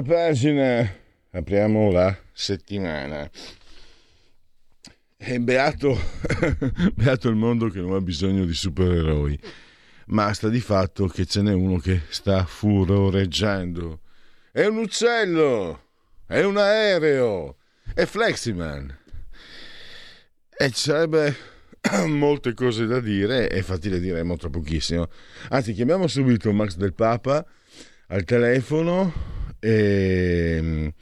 Oltre la pagina, apriamo la settimana. E beato, beato il mondo che non ha bisogno di supereroi, ma sta di fatto che ce n'è uno che sta furoreggiando. È un uccello, è un aereo, è Fleximan. E sarebbe molte cose da dire e infatti le diremo tra pochissimo. Anzi, chiamiamo subito Max del Papa al telefono e ehm,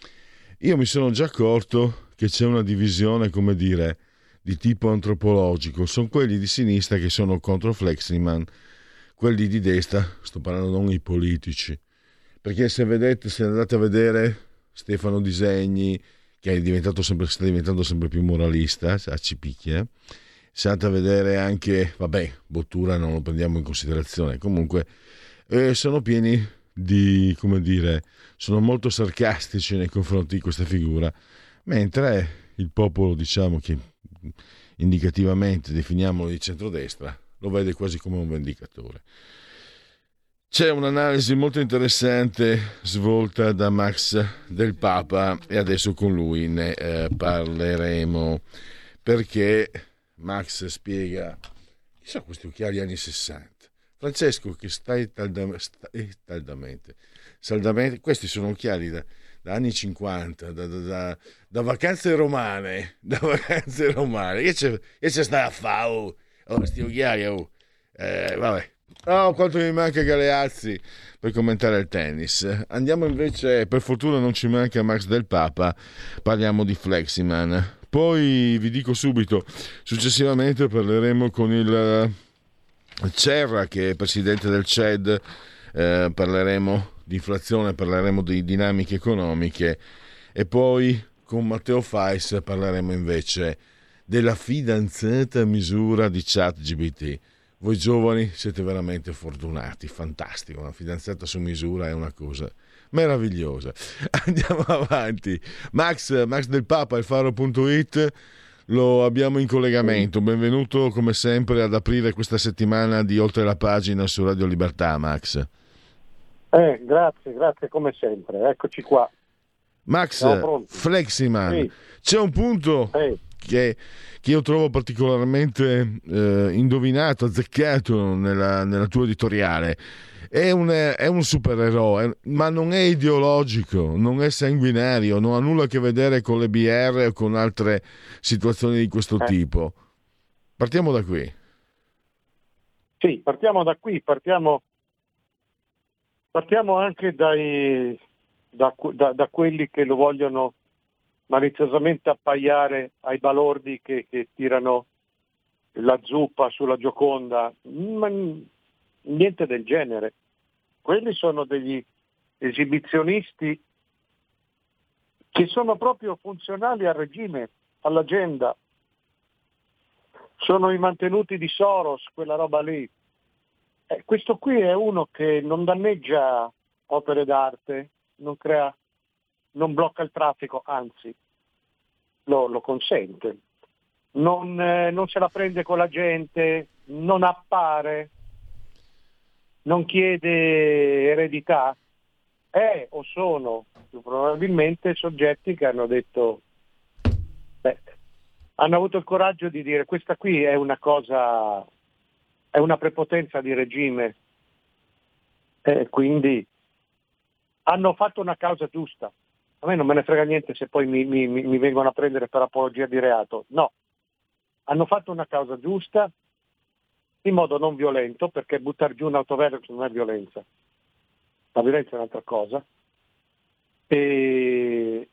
io mi sono già accorto che c'è una divisione, come dire, di tipo antropologico. Sono quelli di sinistra che sono contro Fleximan, quelli di destra, sto parlando non i politici. Perché se vedete, se andate a vedere Stefano Disegni, che è diventato sempre, sta diventando sempre più moralista, a cipicchia, se andate a vedere anche, vabbè, Bottura non lo prendiamo in considerazione, comunque eh, sono pieni di, come dire, sono molto sarcastici nei confronti di questa figura, mentre il popolo, diciamo che indicativamente definiamolo di centrodestra, lo vede quasi come un vendicatore. C'è un'analisi molto interessante svolta da Max del Papa e adesso con lui ne eh, parleremo perché Max spiega chi questi occhiali anni 60 Francesco che stai taldamente, stai taldamente saldamente, questi sono occhiali da, da anni 50, da, da, da, vacanze romane, da vacanze romane, che c'è, che c'è sta a fare, oh, questi occhiali, oh. Eh, vabbè. Oh, quanto mi manca Galeazzi per commentare il tennis. Andiamo invece, per fortuna non ci manca Max del Papa, parliamo di Fleximan. Poi vi dico subito, successivamente parleremo con il Cerra che è presidente del CED, eh, parleremo di inflazione, parleremo di dinamiche economiche e poi con Matteo Fais parleremo invece della fidanzata misura di ChatGPT. Voi giovani siete veramente fortunati, fantastico, una fidanzata su misura è una cosa meravigliosa. Andiamo avanti. Max, Max del Papa, il faro.it lo abbiamo in collegamento. Benvenuto come sempre ad aprire questa settimana di Oltre la pagina su Radio Libertà, Max. Eh, grazie, grazie come sempre. Eccoci qua. Max, Fleximan, sì. c'è un punto sì. che, che, io trovo particolarmente eh, indovinato, azzeccato nella, nella tua editoriale è un, è un supereroe, ma non è ideologico, non è sanguinario, non ha nulla a che vedere con le BR o con altre situazioni di questo eh. tipo. Partiamo da qui. Sì, partiamo da qui, partiamo, partiamo anche dai, da, da, da, quelli che lo vogliono maliziosamente appaiare ai balordi che, che tirano la zuppa sulla Gioconda, ma niente del genere. Quelli sono degli esibizionisti che sono proprio funzionali al regime, all'agenda. Sono i mantenuti di Soros, quella roba lì. Eh, questo qui è uno che non danneggia opere d'arte, non, crea, non blocca il traffico, anzi lo, lo consente. Non, eh, non se la prende con la gente, non appare, non chiede eredità, è o sono più probabilmente soggetti che hanno detto, beh, hanno avuto il coraggio di dire questa qui è una cosa, è una prepotenza di regime, e quindi hanno fatto una causa giusta. A me non me ne frega niente se poi mi, mi, mi vengono a prendere per apologia di reato, no. Hanno fatto una causa giusta, in modo non violento, perché buttare giù un autovelox non è violenza, la violenza è un'altra cosa, e,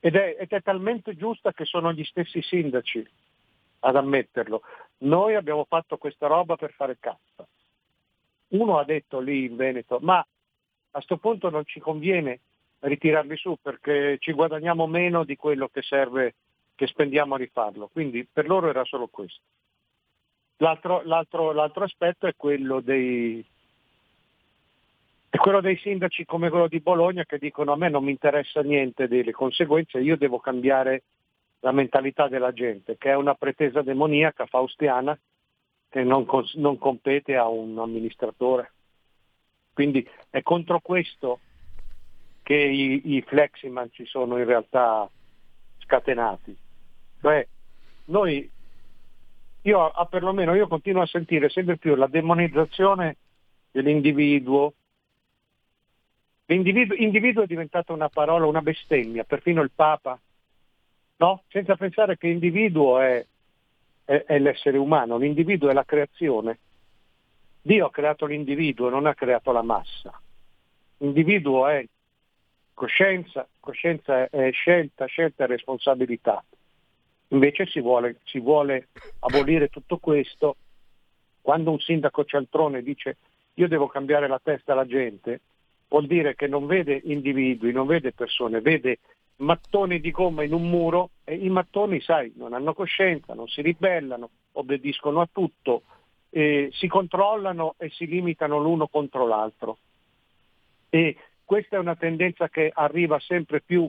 ed è, ed è talmente giusta che sono gli stessi sindaci ad ammetterlo. Noi abbiamo fatto questa roba per fare cassa. Uno ha detto lì in Veneto, ma a questo punto non ci conviene ritirarli su perché ci guadagniamo meno di quello che serve, che spendiamo a rifarlo. Quindi per loro era solo questo. L'altro, l'altro, l'altro aspetto è quello, dei, è quello dei sindaci come quello di Bologna che dicono a me non mi interessa niente delle conseguenze, io devo cambiare la mentalità della gente, che è una pretesa demoniaca faustiana che non, non compete a un amministratore. Quindi è contro questo che i, i fleximan ci sono in realtà scatenati. Cioè, noi, io a, perlomeno io continuo a sentire sempre più la demonizzazione dell'individuo. L'individuo individuo è diventata una parola, una bestemmia, perfino il Papa, no? senza pensare che individuo è, è, è l'essere umano, l'individuo è la creazione. Dio ha creato l'individuo, non ha creato la massa. L'individuo è coscienza, coscienza è scelta, scelta è responsabilità. Invece si vuole, si vuole abolire tutto questo. Quando un sindaco cialtrone dice io devo cambiare la testa alla gente, vuol dire che non vede individui, non vede persone, vede mattoni di gomma in un muro e i mattoni, sai, non hanno coscienza, non si ribellano, obbediscono a tutto, eh, si controllano e si limitano l'uno contro l'altro. E questa è una tendenza che arriva sempre più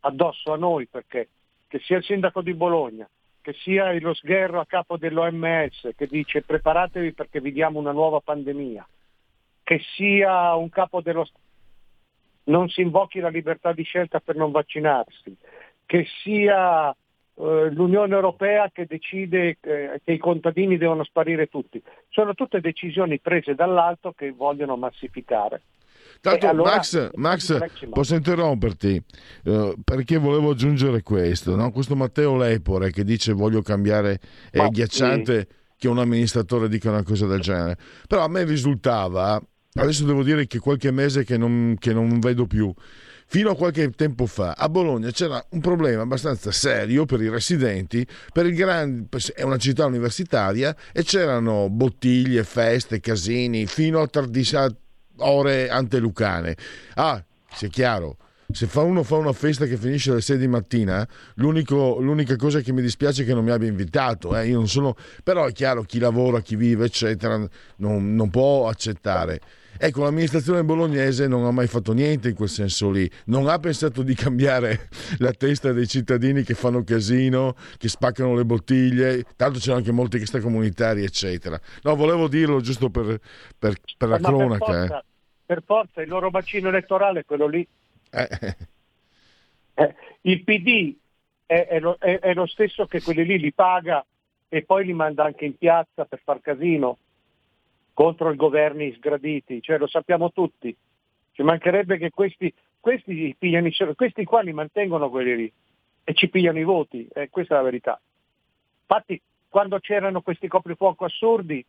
addosso a noi perché che sia il sindaco di Bologna, che sia lo sgherro a capo dell'OMS che dice preparatevi perché vi diamo una nuova pandemia, che sia un capo dello Stato, non si invochi la libertà di scelta per non vaccinarsi, che sia eh, l'Unione Europea che decide eh, che i contadini devono sparire tutti. Sono tutte decisioni prese dall'alto che vogliono massificare. Tanto, allora, Max, Max posso interromperti uh, perché volevo aggiungere questo. No? Questo Matteo Lepore che dice voglio cambiare, è Ma, ghiacciante sì. che un amministratore dica una cosa del genere. Però a me risultava, adesso devo dire che qualche mese che non, che non vedo più, fino a qualche tempo fa a Bologna c'era un problema abbastanza serio per i residenti, per il gran, è una città universitaria e c'erano bottiglie, feste, casini fino a tardissima ore antelucane. Ah, sia chiaro, se fa uno fa una festa che finisce alle 6 di mattina, l'unica cosa che mi dispiace è che non mi abbia invitato. Eh? Sono, però è chiaro, chi lavora, chi vive, eccetera, non, non, può accettare. Ecco, l'amministrazione bolognese non ha mai fatto niente in quel senso lì, non ha pensato di cambiare la testa dei cittadini che fanno casino, che spaccano le bottiglie, tanto c'erano anche molti extracomunitari, eccetera. No, volevo dirlo giusto per, per, per la cronaca. Per forza, eh. per forza, il loro bacino elettorale è quello lì. Eh. Eh, il PD è, è, lo, è, è lo stesso che quelli lì li paga e poi li manda anche in piazza per far casino contro i governi sgraditi, cioè lo sappiamo tutti. Ci mancherebbe che questi, questi, pigliano, questi qua li mantengono quelli lì e ci pigliano i voti, eh, questa è la verità. Infatti quando c'erano questi coprifuoco assurdi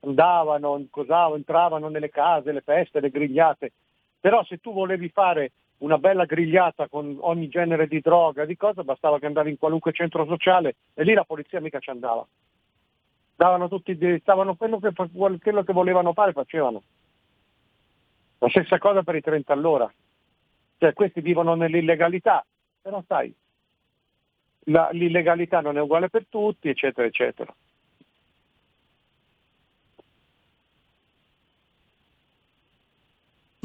andavano, cosavano, entravano nelle case, le feste, le grigliate, però se tu volevi fare una bella grigliata con ogni genere di droga, di cosa, bastava che andavi in qualunque centro sociale e lì la polizia mica ci andava davano tutti, stavano quello che, quello che volevano fare facevano. La stessa cosa per i 30 all'ora. Cioè questi vivono nell'illegalità, però sai, la, l'illegalità non è uguale per tutti, eccetera, eccetera.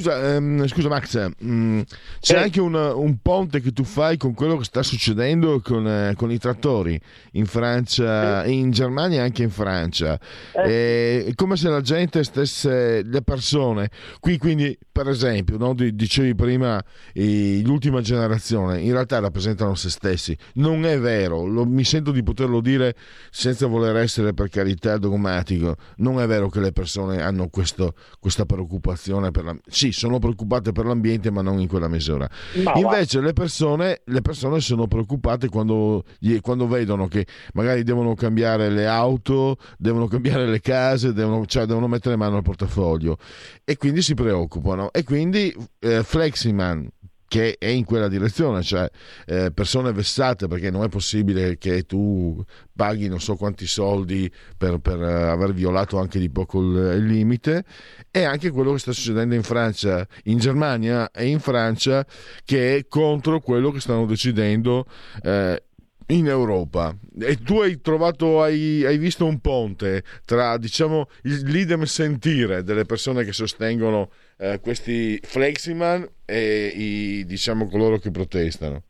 Scusa, ehm, scusa Max, mh, mm, c'è eh. anche un, un, ponte che tu fai con quello che sta succedendo con, eh, con i trattori in Francia, eh. in Germania e anche in Francia. Eh. È come se la gente stesse, le persone, qui quindi per esempio, no, dicevi prima l'ultima generazione, in realtà rappresentano se stessi. Non è vero, lo, mi sento di poterlo dire senza voler essere per carità dogmatico, non è vero che le persone hanno questo, questa preoccupazione per la... Sì, sono preoccupate per l'ambiente, ma non in quella misura. Ma Invece le persone, le persone, sono preoccupate quando, quando, vedono che magari devono cambiare le auto, devono cambiare le case, devono, cioè devono mettere mano al portafoglio e quindi si preoccupano. E quindi eh, Fleximan che è in quella direzione, cioè eh, persone vessate perché non è possibile che tu paghi non so quanti soldi per, per aver violato anche di poco il, il, limite. E anche quello che sta succedendo in Francia, in Germania e in Francia che è contro quello che stanno decidendo eh, in Europa. E tu hai trovato, hai, hai, visto un ponte tra diciamo l'idem sentire delle persone che sostengono eh, questi fleximan e i, diciamo coloro che protestano?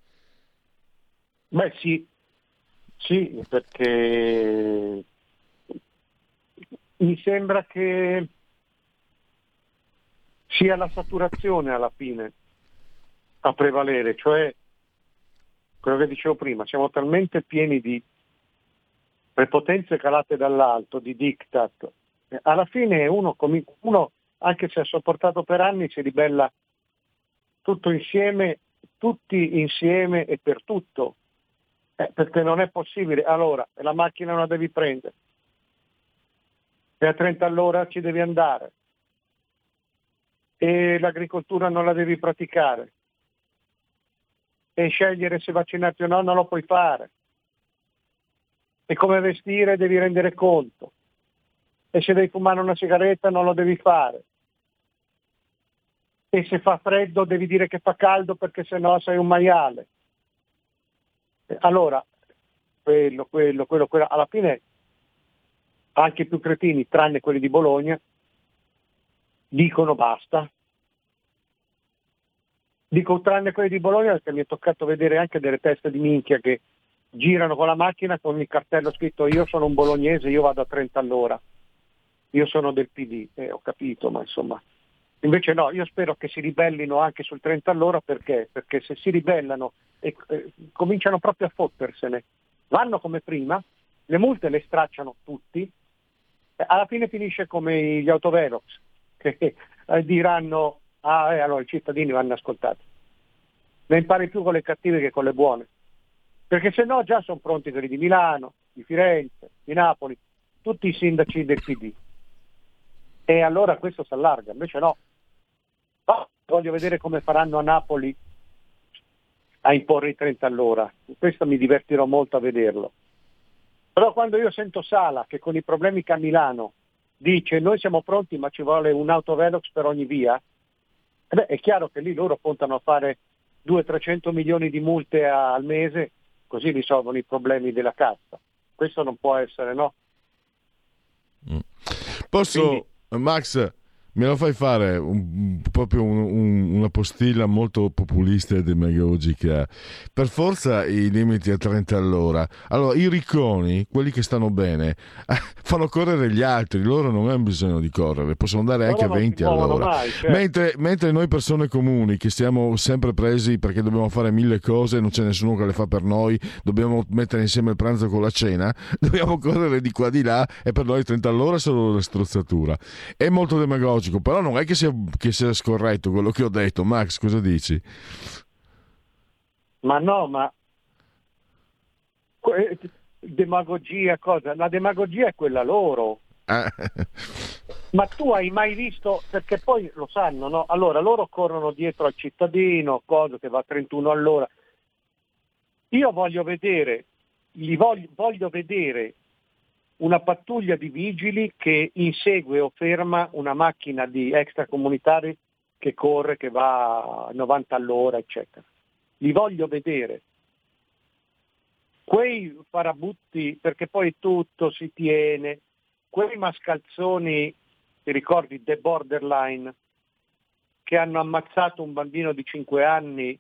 Beh sì, sì, perché mi sembra che sia la saturazione alla fine a prevalere, cioè quello che dicevo prima, siamo talmente pieni di prepotenze calate dall'alto, di diktat, alla fine uno, uno anche se ha sopportato per anni, si ribella tutto insieme, tutti insieme e per tutto, eh, perché non è possibile. Allora, la macchina non la devi prendere, e a 30 all'ora ci devi andare, e l'agricoltura non la devi praticare, e scegliere se vaccinarti o no non lo puoi fare. E come vestire devi rendere conto. E se devi fumare una sigaretta non lo devi fare. E se fa freddo devi dire che fa caldo perché se no sei un maiale. Allora, quello, quello, quello, quello, alla fine anche i più cretini, tranne quelli di Bologna, dicono basta, Dico tranne quelli di Bologna perché mi è toccato vedere anche delle teste di minchia che girano con la macchina con il cartello scritto io sono un bolognese, io vado a 30 all'ora, io sono del PD, eh, ho capito, ma insomma. Invece no, io spero che si ribellino anche sul 30 all'ora perché? Perché se si ribellano e eh, cominciano proprio a fottersene, vanno come prima, le multe le stracciano tutti, alla fine finisce come gli autovelox che eh, diranno Ah, eh, allora i cittadini vanno ascoltati. Ne impari più con le cattive che con le buone. Perché se no già sono pronti quelli di Milano, di Firenze, di Napoli, tutti i sindaci del PD. E allora questo si allarga, invece no. Voglio vedere come faranno a Napoli a imporre i 30 all'ora. Questo mi divertirò molto a vederlo. Però quando io sento Sala che con i problemi che ha Milano dice noi siamo pronti ma ci vuole un autovelox per ogni via, eh beh, è chiaro che lì loro puntano a fare 200-300 milioni di multe al mese, così risolvono i problemi della cassa. Questo non può essere, no? Mm. Posso, Quindi, Max, Me lo fai fare un, proprio un, un, una postilla molto populista e demagogica. Per forza i limiti a 30 all'ora. Allora, i ricconi, quelli che stanno bene, fanno correre gli altri, loro non hanno bisogno di correre, possono andare anche a 20 all'ora. Mai, certo. mentre, mentre, noi persone comuni, che siamo sempre presi perché dobbiamo fare mille cose, non c'è nessuno che le fa per noi, dobbiamo mettere insieme il pranzo con la cena, dobbiamo correre di qua di là e per noi 30 all'ora sono la strozzatura. È molto demagogico logico, però non è che sia, che sia scorretto quello che ho detto. Max, cosa dici? Ma no, ma demagogia cosa? La demagogia è quella loro. Ah. Ma tu hai mai visto, perché poi lo sanno, no? Allora loro corrono dietro al cittadino, cosa che va a 31 all'ora. Io voglio vedere, li voglio, voglio vedere una pattuglia di vigili che insegue o ferma una macchina di extracomunitari che corre, che va a 90 all'ora, eccetera. Li voglio vedere. Quei farabutti, perché poi tutto si tiene, quei mascalzoni, ti ricordi, The Borderline, che hanno ammazzato un bambino di 5 anni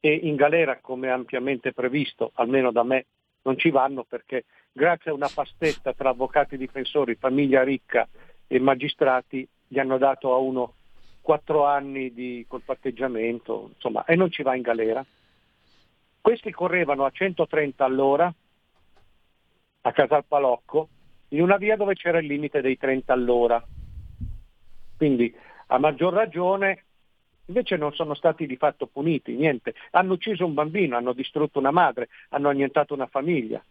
e in galera, come ampiamente previsto, almeno da me, non ci vanno perché grazie a una pastetta tra avvocati difensori, famiglia ricca e magistrati, gli hanno dato a uno quattro anni di, col patteggiamento, insomma, e non ci va in galera. Questi correvano a 130 all'ora a Casal Palocco, in una via dove c'era il limite dei 30 all'ora. Quindi a maggior ragione invece non sono stati di fatto puniti, niente. Hanno ucciso un bambino, hanno distrutto una madre, hanno annientato una famiglia.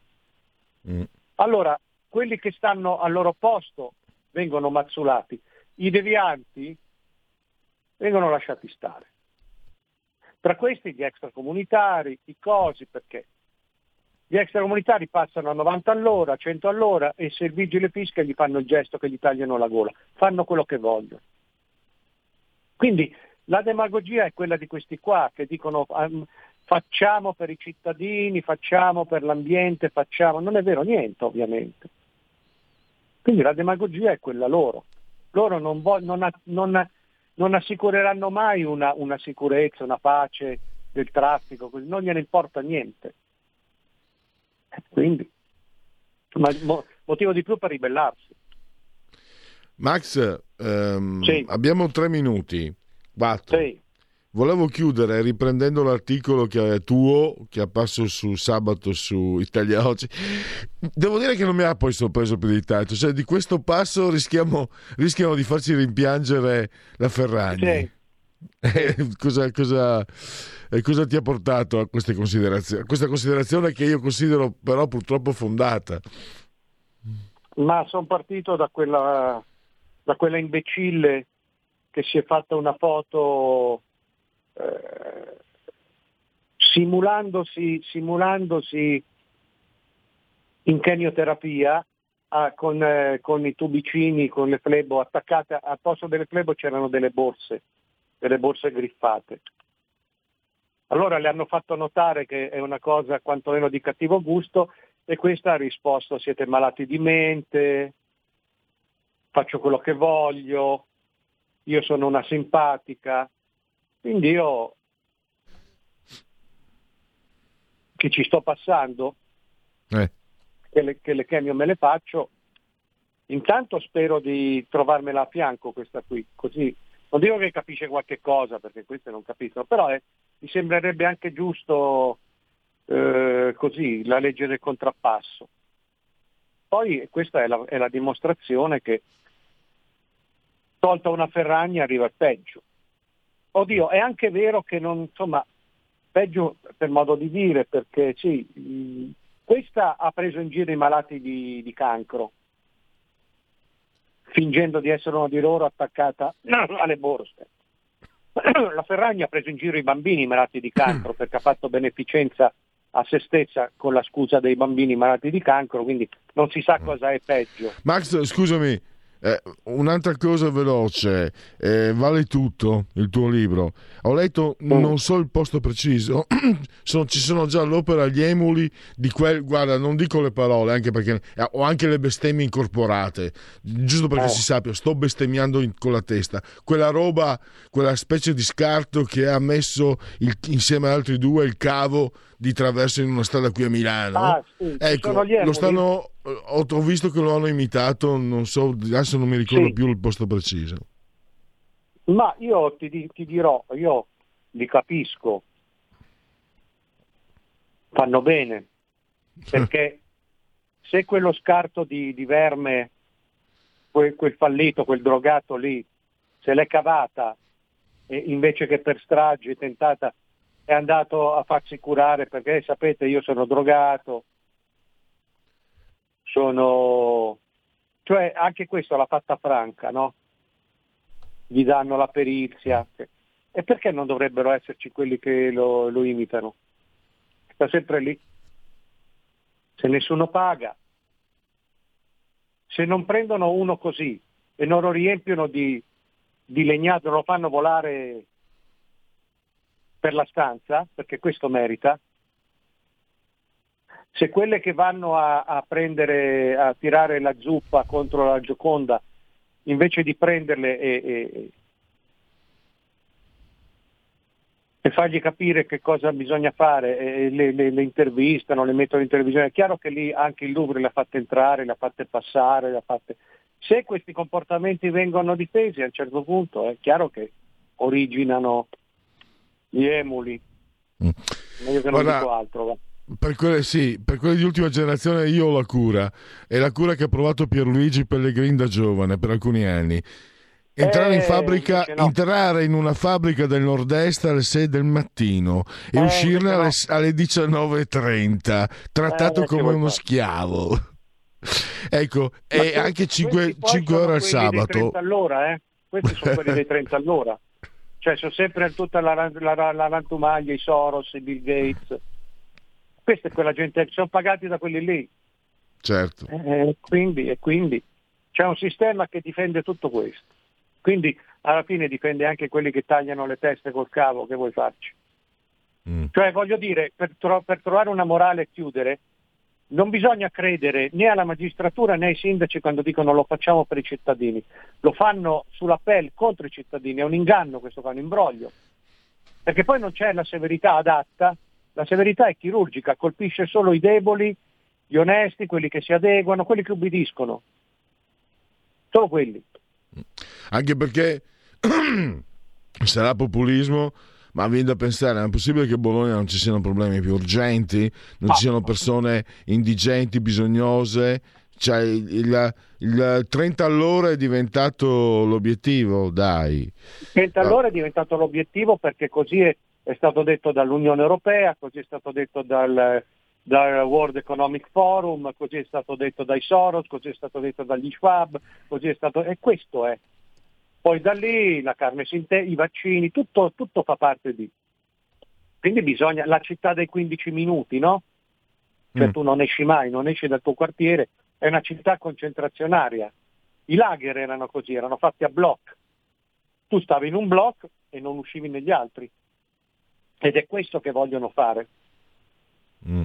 Mm. Allora, quelli che stanno al loro posto vengono mazzolati, i devianti vengono lasciati stare. Tra questi gli extracomunitari, i cosi, perché gli extracomunitari passano a 90 all'ora, 100 all'ora e se il vigile fisca gli fanno il gesto che gli tagliano la gola, fanno quello che vogliono. Quindi la demagogia è quella di questi qua che dicono um, facciamo per i cittadini, facciamo per l'ambiente, facciamo, non è vero niente ovviamente. Quindi la demagogia è quella loro. Loro non, vo- non, ha- non, non assicureranno mai una, una, sicurezza, una pace del traffico, non gliene importa niente. Quindi, mo- motivo di più per ribellarsi. Max, ehm, sì. abbiamo tre minuti, quattro. Sì. Volevo chiudere riprendendo l'articolo che è tuo, che apparso su sabato su Italia Oggi. Devo dire che non mi ha poi sorpreso più di tanto. Cioè, di questo passo rischiamo, rischiamo di farci rimpiangere la Ferragni. Sì. Eh, cosa, cosa, eh, cosa, ti ha portato a queste considerazioni? questa considerazione che io considero però purtroppo fondata. Ma sono partito da quella, da quella imbecille che si è fatta una foto eh, simulandosi, simulandosi in chemioterapia ah, con, eh, con, i tubicini, con le flebo attaccate, al posto delle flebo c'erano delle borse, delle borse griffate. Allora le hanno fatto notare che è una cosa quantomeno di cattivo gusto e questa ha risposto siete malati di mente, faccio quello che voglio, io sono una simpatica, quindi io che ci sto passando, eh. che, le, che le chemio me le faccio, intanto spero di trovarmela a fianco questa qui, così non dico che capisce qualche cosa, perché queste non capiscono, però è, mi sembrerebbe anche giusto eh, così la legge del contrappasso. Poi questa è la, è la dimostrazione che tolta una Ferragni arriva il peggio. Oddio, è anche vero che non, insomma, peggio per modo di dire, perché sì, questa ha preso in giro i malati di, di cancro, fingendo di essere uno di loro attaccata alle borse. La Ferragni ha preso in giro i bambini malati di cancro perché ha fatto beneficenza a se stessa con la scusa dei bambini malati di cancro, quindi non si sa mm. cosa è peggio. Max, scusami, eh, un'altra cosa veloce, eh, vale tutto il tuo libro. Ho letto mm. non so il posto preciso, sono, ci sono già all'opera gli emuli di quel, guarda, non dico le parole, anche perché eh, ho anche le bestemmie incorporate, giusto perché eh. si sappia, sto bestemmiando in, con la testa. Quella roba, quella specie di scarto che ha messo il, insieme ad altri due il cavo di traverso in una strada qui a Milano. Ah, sì, ecco, lo stanno, ho, visto che lo hanno imitato, non so, adesso non mi ricordo sì. più il posto preciso. Ma io ti, ti dirò, io li capisco, fanno bene, perché se quello scarto di, di verme, quel, quel, fallito, quel drogato lì, se l'è cavata e invece che per stragi tentata è andato a farsi curare perché sapete io sono drogato, sono... cioè anche questo l'ha fatta franca, no? Gli danno la perizia. E perché non dovrebbero esserci quelli che lo, lo imitano? Sta sempre lì. Se nessuno paga, se non prendono uno così e non lo riempiono di, di legnato, lo fanno volare per la stanza, perché questo merita, se quelle che vanno a, a, prendere, a tirare la zuppa contro la Gioconda, invece di prenderle e, e, e fargli capire che cosa bisogna fare, e le, le, le, intervistano, le mettono in televisione, è chiaro che lì anche il Louvre le ha fatte entrare, le ha fatte passare, le ha fatte... se questi comportamenti vengono difesi a un certo punto è chiaro che originano gli emuli. Mm. Meglio che non Guarda, dico altro. Va. Per quelle, sì, per quelle di ultima generazione io ho la cura. È la cura che ha provato Pierluigi Pellegrin da giovane per alcuni anni. Entrare, eh, in fabbrica, no. entrare in una fabbrica del nord-est alle 6 del mattino e eh, uscirne alle, no. alle 19.30, trattato eh, come uno fare. schiavo. ecco, e anche 5, 5 ore al sabato. All'ora, eh? Questi sono quelli dei 30 all'ora. Cioè sono sempre tutta la, la, la, la rantumaglia, i Soros, i Bill Gates. Questa è quella gente che sono pagati da quelli lì. Certo. Eh, quindi, e quindi c'è un sistema che difende tutto questo. Quindi alla fine difende anche quelli che tagliano le teste col cavo, che vuoi farci? Mm. Cioè voglio dire, per, tro- per trovare una morale e chiudere, non bisogna credere né alla magistratura né ai sindaci quando dicono lo facciamo per i cittadini, lo fanno sull'appello contro i cittadini, è un inganno questo, fa un imbroglio, perché poi non c'è la severità adatta, la severità è chirurgica, colpisce solo i deboli, gli onesti, quelli che si adeguano, quelli che ubbidiscono, solo quelli. Anche perché sarà populismo ma viene da pensare, è possibile che a Bologna non ci siano problemi più urgenti, non ci siano persone indigenti, bisognose? Cioè, il, il 30 all'ora è diventato l'obiettivo, dai. Il 30 all'ora è diventato l'obiettivo perché così è, è stato detto dall'Unione Europea, così è stato detto dal, dal World Economic Forum, così è stato detto dai Soros, così è stato detto dagli Schwab, così è stato... e questo è. Poi da lì la carne sintetica, i vaccini, tutto, tutto, fa parte di. Quindi bisogna, la città dei 15 minuti, no? Cioè mm. tu non esci mai, non esci dal tuo quartiere, è una città concentrazionaria. I lager erano così, erano fatti a block. Tu stavi in un block e non uscivi negli altri. Ed è questo che vogliono fare. Mm.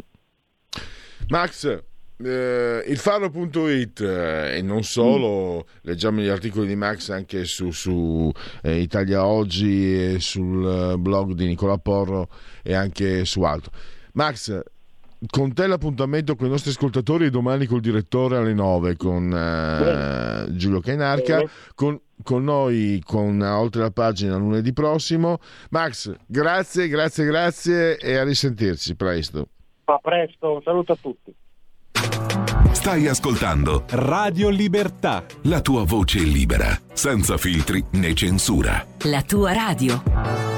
Max, Uh, il faro.it eh, e non solo, leggiamo gli articoli di Max anche su, su eh, Italia Oggi e sul eh, blog di Nicola Porro e anche su altro. Max, con te l'appuntamento con i nostri ascoltatori domani col direttore alle 9 con uh, Giulio Cainarca, con, con, noi con Oltre la pagina lunedì prossimo. Max, grazie, grazie, grazie e a risentirci presto. A presto, un saluto a tutti. Stai ascoltando Radio Libertà. La tua voce libera, senza filtri né censura. La tua radio.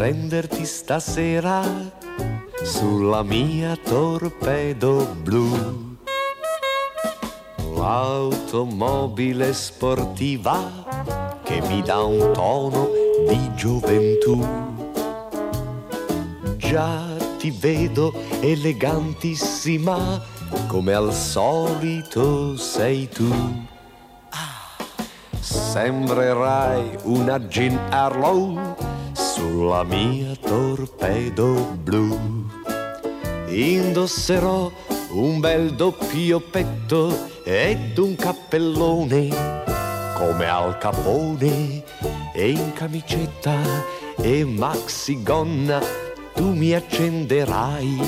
Prenderti stasera sulla mia torpedo blu L'automobile sportiva che mi dà un tono di gioventù. Già ti vedo elegantissima come al solito sei tu. Sembrerai una Jean Harlow sulla mia torpedo blu. Indosserò un bel doppio petto ed un cappellone come al capone e in camicetta e maxi gonna tu mi accenderai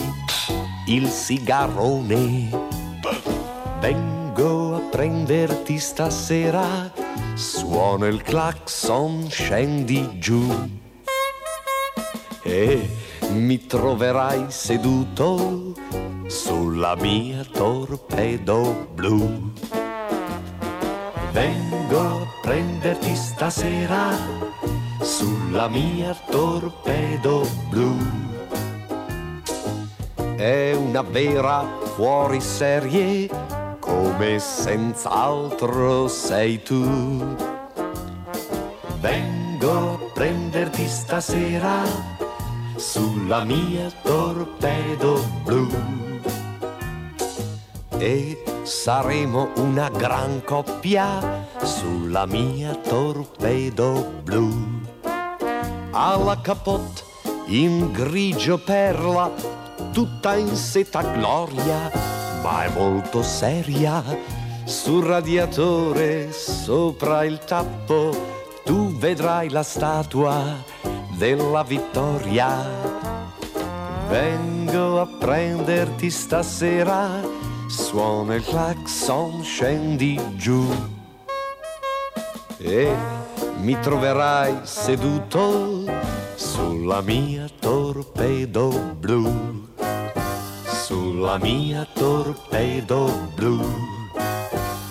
il sigarone. Vengo a prenderti stasera, suona il clacson, scendi giù e mi troverai seduto sulla mia torpedo blu. Vengo a prenderti stasera sulla mia torpedo blu. È una vera fuoriserie come senz'altro sei tu. Vengo a prenderti stasera sulla mia torpedo blu e saremo una gran coppia sulla mia torpedo blu. Alla capote in grigio perla, tutta in seta gloria, ma è molto seria. Sul radiatore, sopra il tappo, tu vedrai la statua della vittoria. Vengo a prenderti stasera Suona il clacson, scendi giù e mi troverai seduto sulla mia torpedo blu, sulla mia torpedo blu,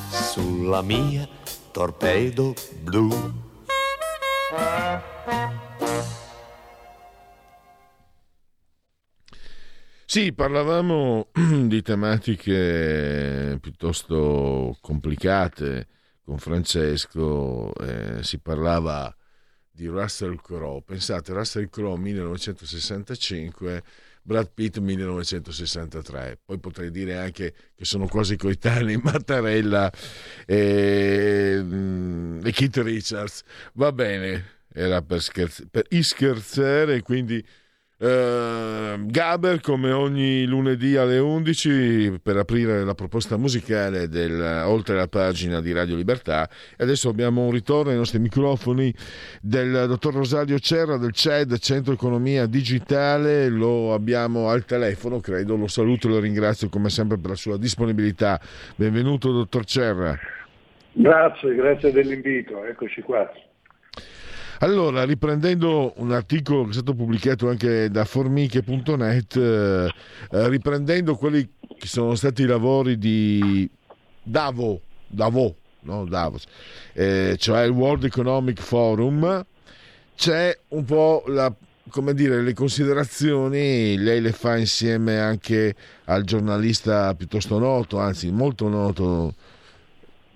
sulla mia torpedo blu. Sì, parlavamo di tematiche piuttosto complicate con Francesco, eh, si parlava di Russell Crowe. Pensate, Russell Crowe 1965, Brad Pitt 1963. Poi potrei dire anche che sono quasi coetanei Mattarella e, mm, e Keith Richards. Va bene, era per, scherz- per scherzare, quindi Uh, Gaber come ogni lunedì alle 11 per aprire la proposta musicale del, oltre la pagina di Radio Libertà. E adesso abbiamo un ritorno ai nostri microfoni del dottor Rosario Cerra del CED Centro Economia Digitale. Lo abbiamo al telefono credo. Lo saluto e lo ringrazio come sempre per la sua disponibilità. Benvenuto dottor Cerra. Grazie grazie dell'invito. Eccoci qua allora, riprendendo un articolo che è stato pubblicato anche da formiche.net, eh, eh, riprendendo quelli che sono stati i lavori di Davo, Davo, no? Davos, eh, cioè il World Economic Forum, c'è un po' la come dire, le considerazioni lei le fa insieme anche al giornalista piuttosto noto, anzi molto noto,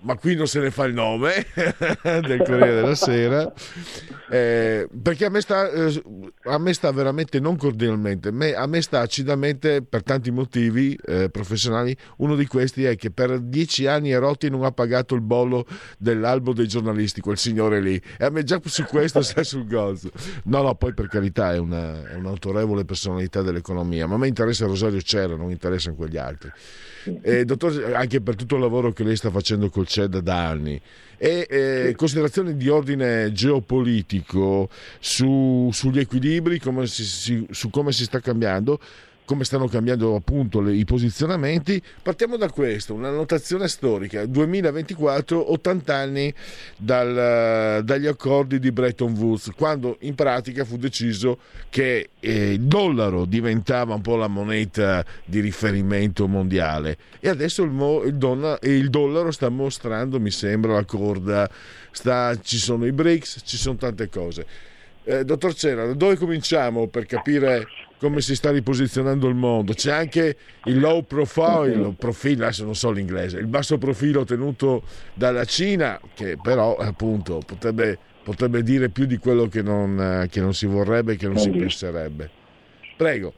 ma qui non se ne fa il nome del Corriere della Sera. Eh, perché a me, sta, eh, a me, sta, veramente non cordialmente me, a me sta acidamente per tanti motivi eh, professionali. Uno di questi è che per dieci anni Erotti non ha pagato il bollo dell'albo dei giornalisti quel signore lì. E a me già su questo sta sul gozzo no no poi per carità è, una, è un'autorevole personalità dell'economia ma a me interessa Rosario Cera non interessano quegli altri eh, dottor, anche per tutto il lavoro che lei sta facendo col CED da anni. E eh, considerazioni di ordine geopolitico su, sugli equilibri, come si, si, su come si sta cambiando come stanno cambiando appunto le, i posizionamenti. Partiamo da questo, una notazione storica, 2024, 80 anni dal, dagli accordi di Bretton Woods, quando in pratica fu deciso che eh, il dollaro diventava un po' la moneta di riferimento mondiale e adesso il, mo, il, donna, il dollaro sta mostrando, mi sembra, la corda, sta, ci sono i BRICS, ci sono tante cose. Eh, dottor Cera, da dove cominciamo per capire come si sta riposizionando il mondo. C'è anche il low profile, profilo, adesso non so l'inglese, il basso profilo tenuto dalla Cina, che però appunto potrebbe, potrebbe dire più di quello che non, che non si vorrebbe, che non si penserebbe. Prego.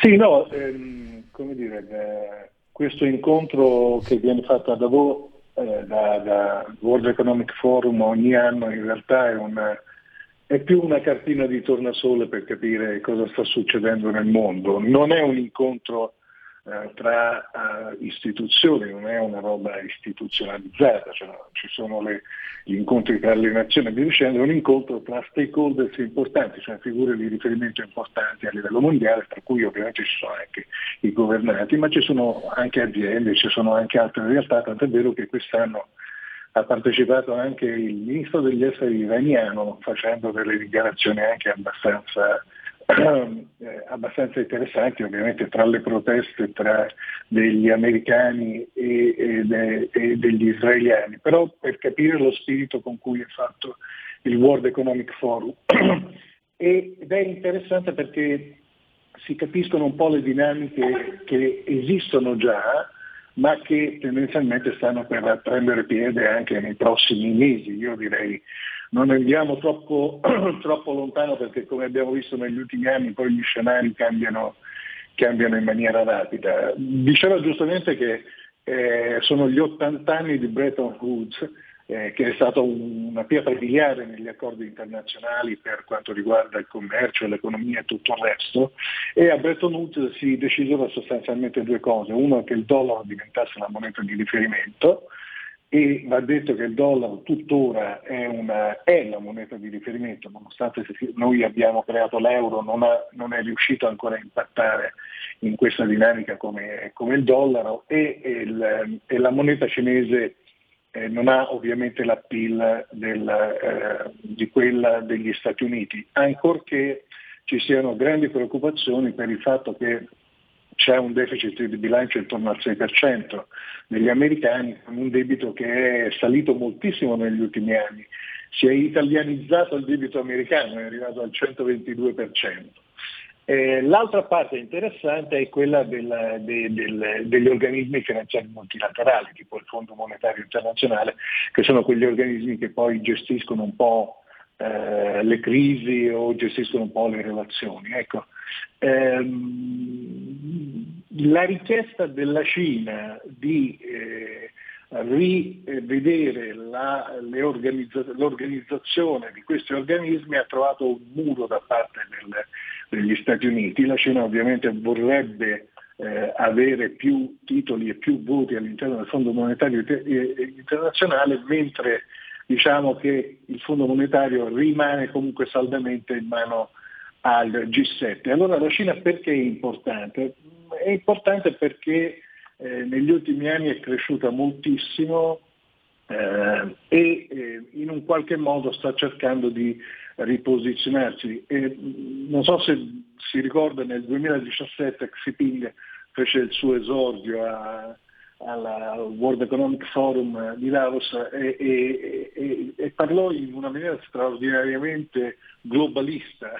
Sì, no, ehm, come dire, eh, questo incontro che viene fatto a Davos eh, da, da World Economic Forum ogni anno in realtà è un è più una cartina di tornasole per capire cosa sta succedendo nel mondo. Non è un incontro eh, tra uh, istituzioni, non è una roba istituzionalizzata, cioè, ci sono le, gli incontri tra le nazioni e via dicendo, è un incontro tra stakeholders importanti, cioè figure di riferimento importanti a livello mondiale, tra cui ovviamente ci sono anche i governanti, ma ci sono anche aziende, ci sono anche altre realtà, tant'è vero che quest'anno ha partecipato anche il ministro degli esteri iraniano facendo delle dichiarazioni anche abbastanza, eh, abbastanza interessanti, ovviamente tra le proteste tra degli americani e, e, de, e, degli israeliani, però per capire lo spirito con cui è fatto il World Economic Forum. Ed è interessante perché si capiscono un po' le dinamiche che esistono già, ma che tendenzialmente stanno per prendere piede anche nei prossimi mesi. Io direi non andiamo troppo, troppo lontano perché come abbiamo visto negli ultimi anni poi gli scenari cambiano, cambiano in maniera rapida. Diceva giustamente che eh, sono gli 80 anni di Bretton Woods eh, che è stata una pietra miliare negli accordi internazionali per quanto riguarda il commercio, l'economia e tutto il resto, e a Bretton Woods si decisero sostanzialmente due cose, uno che il dollaro diventasse la moneta di riferimento, e va detto che il dollaro tuttora è, una, è, la moneta di riferimento, nonostante noi abbiamo creato l'euro, non, ha, non, è riuscito ancora a impattare in questa dinamica come, come il dollaro e, e, il, e, la moneta cinese eh, non ha ovviamente l'appeal del, eh, di quella degli Stati Uniti, ancorché ci siano grandi preoccupazioni per il fatto che c'è un deficit di bilancio intorno al 6% degli americani, un debito che è salito moltissimo negli ultimi anni. Si è italianizzato il debito americano, è arrivato al 122%. Eh, l'altra parte interessante è quella del, de, del, degli organismi finanziari multilaterali, tipo il Fondo Monetario Internazionale, che sono quegli organismi che poi gestiscono un po' eh, le crisi o gestiscono un po' le relazioni. Ecco, ehm, la richiesta della Cina di eh, rivedere la, organizza- l'organizzazione di questi organismi ha trovato un muro da parte del, degli Stati Uniti. La Cina ovviamente vorrebbe eh, avere più titoli e più voti all'interno del Fondo Monetario Internazionale, mentre diciamo che il Fondo Monetario rimane comunque saldamente in mano al G7. Allora la Cina perché è importante? È importante perché eh, negli ultimi anni è cresciuta moltissimo eh, e eh, in un qualche modo sta cercando di riposizionarsi. E, non so se si ricorda nel 2017 Xi Jinping fece il suo esordio a, alla, al World Economic Forum di Davos e, e, e, e, parlò in una maniera straordinariamente globalista,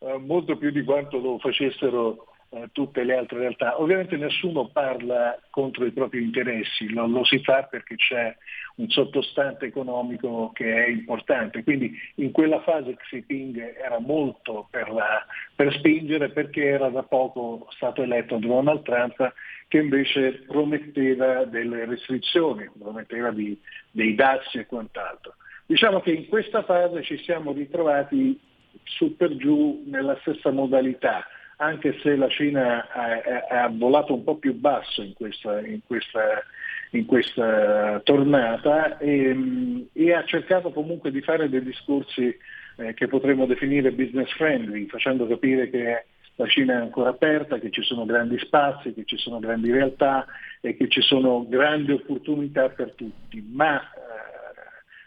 eh, molto più di quanto lo facessero eh, tutte le altre realtà. Ovviamente nessuno parla contro i propri interessi, lo, lo, si fa perché c'è un sottostante economico che è importante, quindi in quella fase Xi Jinping era molto per, la, per spingere perché era da poco stato eletto Donald Trump che invece prometteva delle restrizioni, prometteva di, dei dazi e quant'altro. Diciamo che in questa fase ci siamo ritrovati su per giù nella stessa modalità anche se la Cina ha, volato un po' più basso in questa, in questa, in questa tornata e, e, ha cercato comunque di fare dei discorsi eh, che potremmo definire business friendly, facendo capire che la Cina è ancora aperta, che ci sono grandi spazi, che ci sono grandi realtà e che ci sono grandi opportunità per tutti. Ma eh,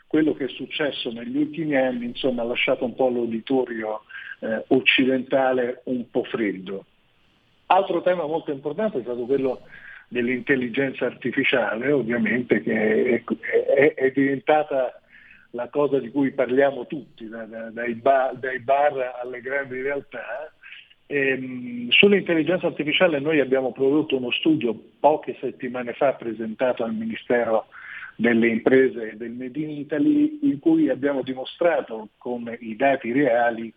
quello che è successo negli ultimi anni insomma, ha lasciato un po' l'uditorio eh, occidentale un po' freddo. Altro tema molto importante è stato quello dell'intelligenza artificiale, ovviamente che è, è, è diventata la cosa di cui parliamo tutti, da, da, dai, bar, dai, bar, alle grandi realtà. E, ehm, sull'intelligenza artificiale noi abbiamo prodotto uno studio poche settimane fa presentato al Ministero delle imprese del Made in Italy in cui abbiamo dimostrato con i dati reali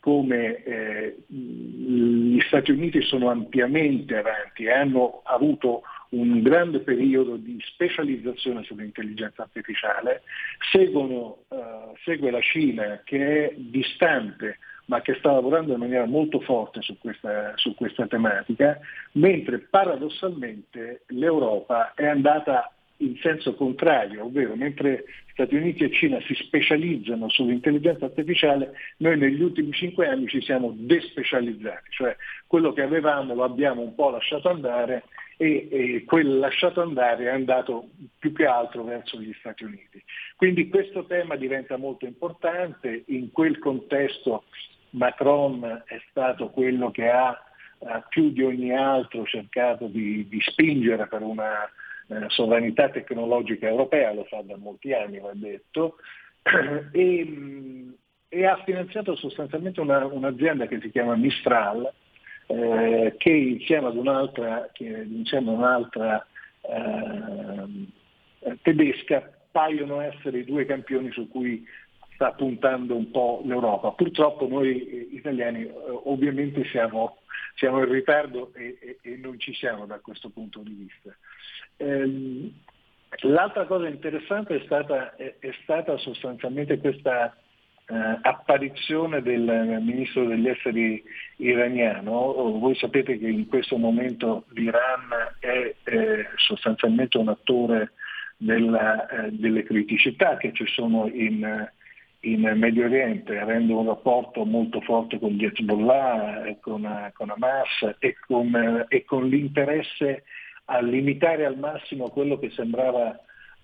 come eh, gli Stati Uniti sono ampiamente avanti e hanno avuto un grande periodo di specializzazione sull'intelligenza artificiale, Seguono, uh, segue la Cina che è distante ma che sta lavorando in maniera molto forte su questa, su questa tematica, mentre paradossalmente l'Europa è andata in senso contrario, ovvero mentre Stati Uniti e Cina si specializzano sull'intelligenza artificiale, noi negli ultimi cinque anni ci siamo despecializzati, cioè quello che avevamo lo abbiamo un po' lasciato andare e, e quel lasciato andare è andato più che altro verso gli Stati Uniti. Quindi questo tema diventa molto importante, in quel contesto Macron è stato quello che ha più di ogni altro cercato di, di spingere per una sovranità tecnologica europea, lo fa da molti anni, va detto, e, e ha finanziato sostanzialmente una, un'azienda che si chiama Mistral, eh, che insieme ad un'altra, insieme ad un'altra eh, tedesca paiono essere i due campioni su cui sta puntando un po' l'Europa. Purtroppo noi eh, italiani eh, ovviamente siamo, siamo in ritardo e, e, e, non ci siamo da questo punto di vista. Ehm, l'altra cosa interessante è stata, è, è stata sostanzialmente questa eh, apparizione del ministro degli esteri iraniano. Voi sapete che in questo momento l'Iran è eh, sostanzialmente un attore della, eh, delle criticità che ci sono in, in, Medio Oriente, avendo un rapporto molto forte con gli Hezbollah, con, con Hamas e con, e con l'interesse a limitare al massimo quello che sembrava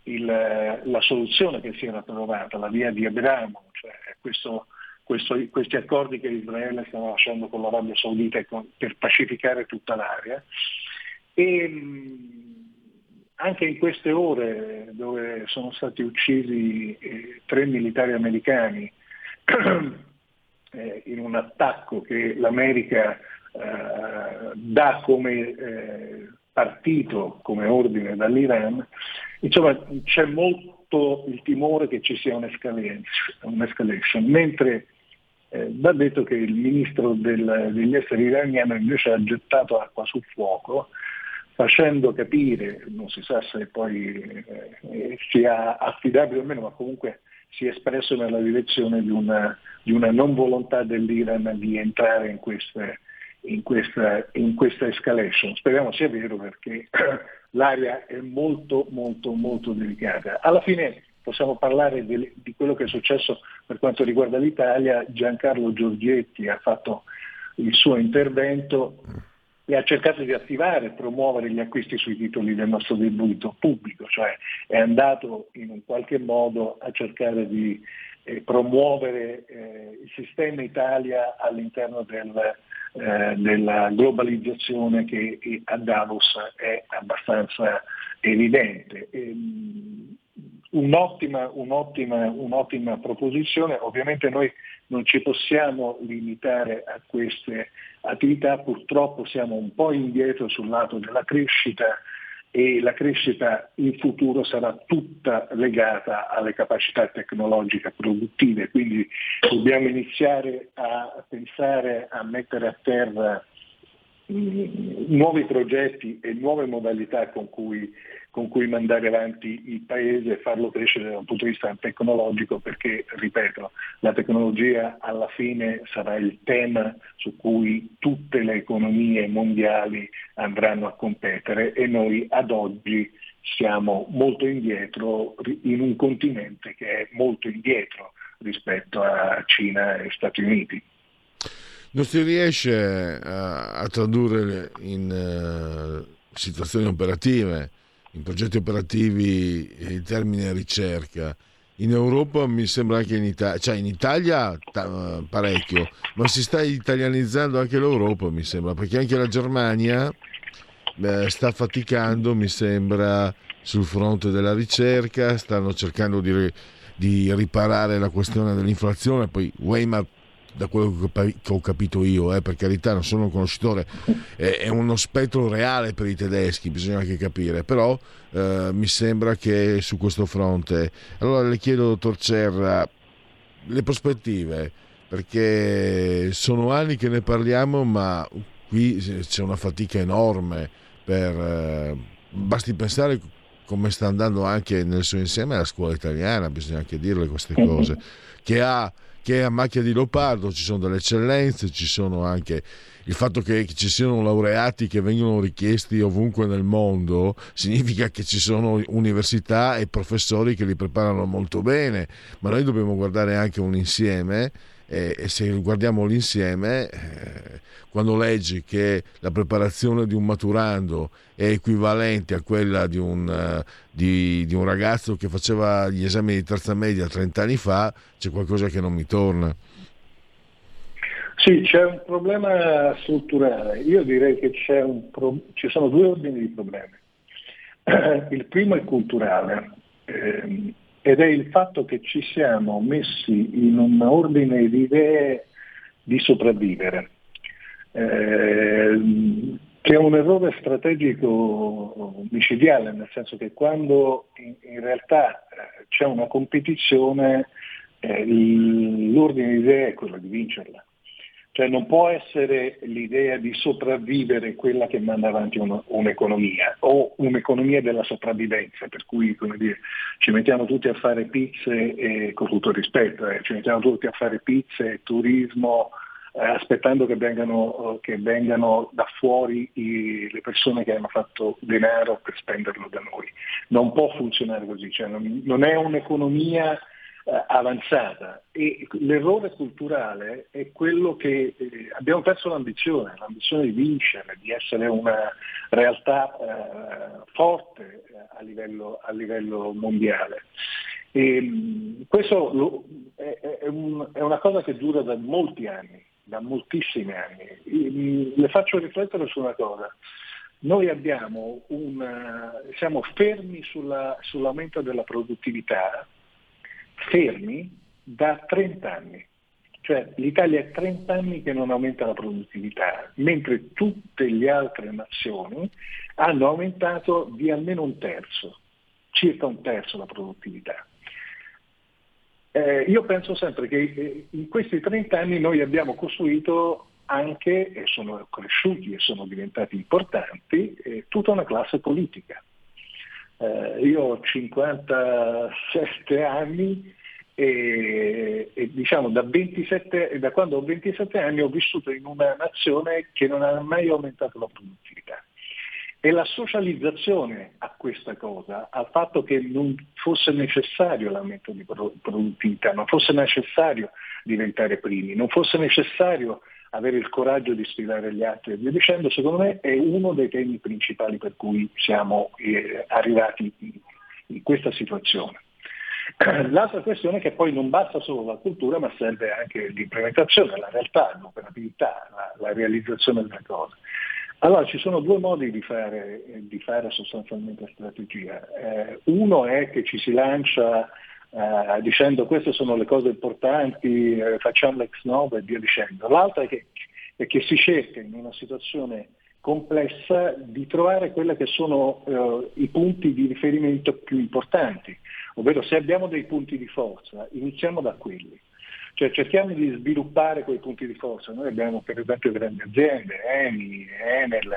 il, la soluzione che si era trovata, la via di Abramo, cioè questo, questo, questi accordi che Israele stava lasciando con l'Arabia Saudita per pacificare tutta l'area. E anche in queste ore dove sono stati uccisi eh, tre militari americani eh, in un attacco che l'America eh, dà come eh, partito, come ordine dall'Iran, insomma c'è molto il timore che ci sia un'escalation, mentre eh, va detto che il ministro del, degli esteri iraniano invece ha gettato acqua sul fuoco facendo capire, non si sa se poi eh, sia affidabile o meno, ma comunque si è espresso nella direzione di una, di una non volontà dell'Iran di entrare in, queste, in, questa, in questa escalation. Speriamo sia vero perché l'area è molto molto molto delicata. Alla fine possiamo parlare di, di quello che è successo per quanto riguarda l'Italia. Giancarlo Giorgietti ha fatto il suo intervento e ha cercato di attivare e promuovere gli acquisti sui titoli del nostro debito pubblico, cioè è andato in un qualche modo a cercare di eh, promuovere eh, il sistema Italia all'interno del, eh, della globalizzazione che a Davos è abbastanza evidente. Ehm, un'ottima, un'ottima, un'ottima proposizione, ovviamente noi non ci possiamo limitare a queste attività, purtroppo siamo un po' indietro sul lato della crescita e la crescita in futuro sarà tutta legata alle capacità tecnologiche produttive, quindi dobbiamo iniziare a pensare a mettere a terra nuovi progetti e nuove modalità con cui con cui mandare avanti il paese e farlo crescere da un punto di vista tecnologico perché, ripeto, la tecnologia alla fine sarà il tema su cui tutte le economie mondiali andranno a competere e noi ad oggi siamo molto indietro in un continente che è molto indietro rispetto a Cina e Stati Uniti. Non si riesce a, a tradurre in uh, situazioni operative in progetti operativi in termini ricerca. In Europa mi sembra anche in Italia, cioè in Italia t- parecchio, ma si sta italianizzando anche l'Europa mi sembra, perché anche la Germania eh, sta faticando mi sembra sul fronte della ricerca, stanno cercando di, di riparare la questione dell'inflazione, poi Weimar da quello che ho capito io, eh, per carità non sono un conoscitore, è, uno spettro reale per i tedeschi, bisogna anche capire, però eh, mi sembra che su questo fronte... Allora le chiedo, dottor Cerra, le prospettive, perché sono anni che ne parliamo, ma qui c'è una fatica enorme per... Eh, basti pensare come sta andando anche nel suo insieme la scuola italiana, bisogna anche dirle queste cose, che ha che è a macchia di leopardo, ci sono delle eccellenze, ci sono anche il fatto che ci siano laureati che vengono richiesti ovunque nel mondo significa che ci sono università e professori che li preparano molto bene, ma noi dobbiamo guardare anche un insieme e, e se guardiamo l'insieme, eh, quando leggi che la preparazione di un maturando è equivalente a quella di un, uh, di, di un ragazzo che faceva gli esami di terza media 30 anni fa, c'è qualcosa che non mi torna. Sì, c'è un problema strutturale. Io direi che pro... ci sono due ordini di problemi. Il primo è culturale. Eh, ed è il fatto che ci siamo messi in un ordine di idee di sopravvivere, eh, che è un errore strategico micidiale, nel senso che quando in, in realtà eh, c'è una competizione, eh, l'ordine di idee è quello di vincerla. Cioè non può essere l'idea di sopravvivere quella che manda avanti uno, un'economia o un'economia della sopravvivenza, per cui dire, ci mettiamo tutti a fare pizze, e, con tutto rispetto, eh, ci mettiamo tutti a fare pizze, turismo, eh, aspettando che vengano, che vengano, da fuori i, le persone che hanno fatto denaro per spenderlo da noi. Non può funzionare così, cioè non, non è un'economia avanzata e l'errore culturale è quello che eh, abbiamo perso l'ambizione, l'ambizione di vincere, di essere una realtà eh, forte eh, a livello, a livello mondiale. E, mm, questo lo, è, è, un, è, una cosa che dura da molti anni, da moltissimi anni. E, mm, le faccio riflettere su una cosa. Noi una, siamo fermi sulla, sull'aumento della produttività fermi da 30 anni. Cioè l'Italia è 30 anni che non aumenta la produttività, mentre tutte le altre nazioni hanno aumentato di almeno un terzo, circa un terzo la produttività. Eh, io penso sempre che eh, in questi 30 anni noi abbiamo costruito anche, e sono cresciuti e sono diventati importanti, eh, tutta una classe politica. Eh, io ho 57 anni e, e diciamo da, 27, da quando ho 27 anni ho vissuto in una nazione che non ha mai aumentato la produttività. E la socializzazione a questa cosa, al fatto che non fosse necessario l'aumento di produttività, non fosse necessario diventare primi, non fosse necessario avere il coraggio di sfidare gli altri e via dicendo, secondo me è uno dei temi principali per cui siamo eh, arrivati in questa situazione. L'altra questione è che poi non basta solo la cultura, ma serve anche l'implementazione, la realtà, l'operatività, la, la realizzazione delle cose. Allora ci sono due modi di fare, di fare sostanzialmente strategia. Eh, uno è che ci si lancia eh, dicendo queste sono le cose importanti, eh, facciamo l'ex novo e via dicendo. L'altra è che, è che, si cerca in una situazione complessa di trovare quelli che sono eh, i punti di riferimento più importanti, ovvero se abbiamo dei punti di forza, iniziamo da quelli. Cioè cerchiamo di sviluppare quei punti di forza. Noi abbiamo per esempio grandi aziende, Eni, Enel,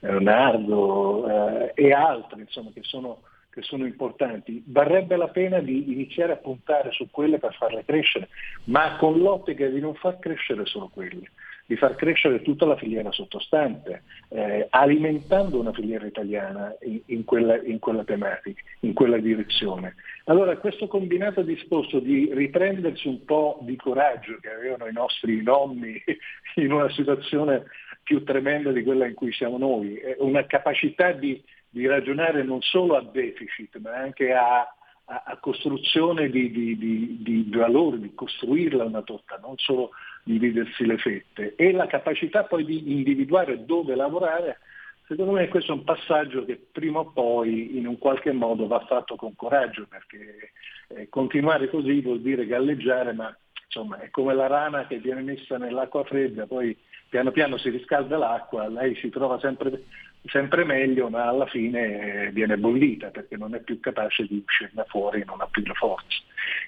Leonardo eh, e altre insomma, che, sono, che sono importanti. Varrebbe la pena di iniziare a puntare su quelle per farle crescere, ma con l'ottica di non far crescere solo quelle di far crescere tutta la filiera sottostante, eh, alimentando una filiera italiana in, in, quella, in, quella, tematica, in quella direzione. Allora questo combinato disposto di riprendersi un po' di coraggio che avevano i nostri nonni in una situazione più tremenda di quella in cui siamo noi, una capacità di, di ragionare non solo a deficit ma anche a, a, a costruzione di, di, di, valori, di costruirla una torta, non solo dividersi le fette. E la capacità poi di individuare dove lavorare, secondo me questo è un passaggio che prima o poi in un qualche modo va fatto con coraggio perché eh, continuare così vuol dire galleggiare ma insomma è come la rana che viene messa nell'acqua fredda, poi piano piano si riscalda l'acqua, lei si trova sempre, sempre meglio ma alla fine viene bollita perché non è più capace di uscirne fuori, non ha più le forze.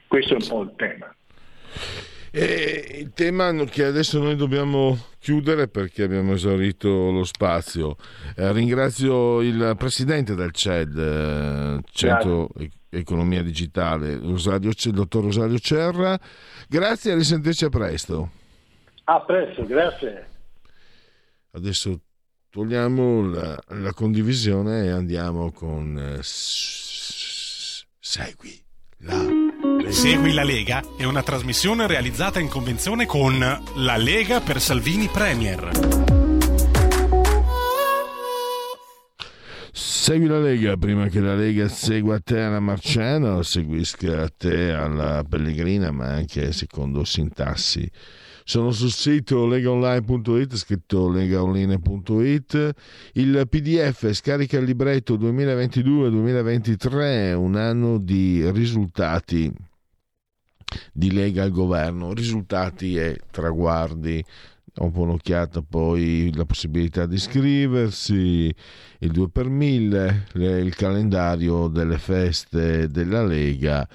Questo è un po' il tema. E il tema che adesso noi dobbiamo chiudere perché abbiamo esaurito lo spazio. Eh, ringrazio il presidente del CED, eh, Centro Grazie. Economia Digitale, Rosario, il dottor Rosario Cerra. Grazie e risentirci a presto. A presto, grazie. Adesso togliamo la, la condivisione e andiamo con eh, Segui la Segui la Lega è una trasmissione realizzata in convenzione con La Lega per Salvini Premier. Segui la Lega prima che la Lega segua te alla Marciana o seguisca te alla Pellegrina, ma anche secondo sintassi. Sono sul sito legaonline.it, scritto legaonline.it. Il PDF scarica il libretto 2022-2023, un anno di risultati di Lega al governo, risultati e traguardi. Dopo un'occhiata poi la possibilità di iscriversi, il 2 per 1000, il calendario delle feste della Lega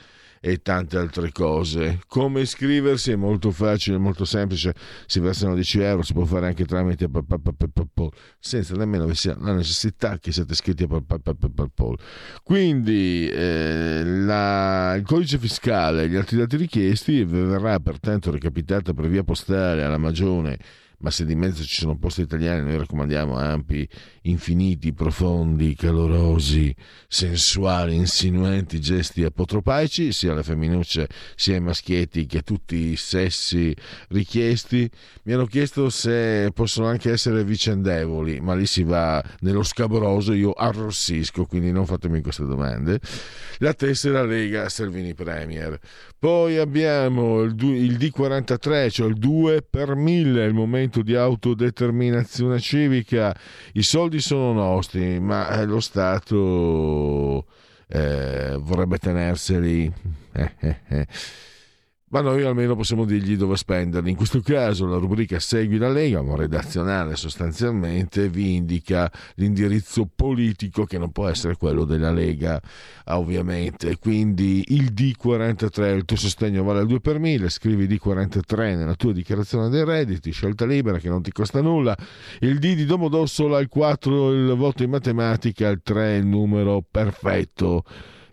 e tante altre cose. Come iscriversi è molto facile, molto semplice, si versano 10 euro, si può fare anche tramite PayPal, senza nemmeno la necessità che siate iscritti a PayPal. Quindi eh, la, il codice fiscale e gli altri dati richiesti verrà pertanto recapitato per via postale alla Magione ma se di mezzo ci sono posti italiani noi raccomandiamo ampi, infiniti, profondi, calorosi, sensuali, insinuanti gesti apotropaici, sia alle femminucce sia ai maschietti che a tutti i sessi richiesti. Mi hanno chiesto se possono anche essere vicendevoli, ma lì si va nello scabroso, io arrossisco, quindi non fatemi queste domande. La tessera Lega Salvini Premier. Poi abbiamo il, D43, cioè il 2 per 1000, il momento di autodeterminazione civica. I soldi sono nostri, ma eh, lo Stato eh, vorrebbe tenerseli. Eh, eh, eh. Ma noi almeno possiamo dirgli dove spenderli. In questo caso la rubrica Segui la Lega, un redazionale sostanzialmente, vi indica l'indirizzo politico che non può essere quello della Lega, ovviamente. Quindi il D43, il tuo sostegno vale al 2 per 1000, scrivi D43 nella tua dichiarazione dei redditi, scelta libera che non ti costa nulla. Il D di Domodossola, il 4 il voto in matematica, il 3 il numero perfetto.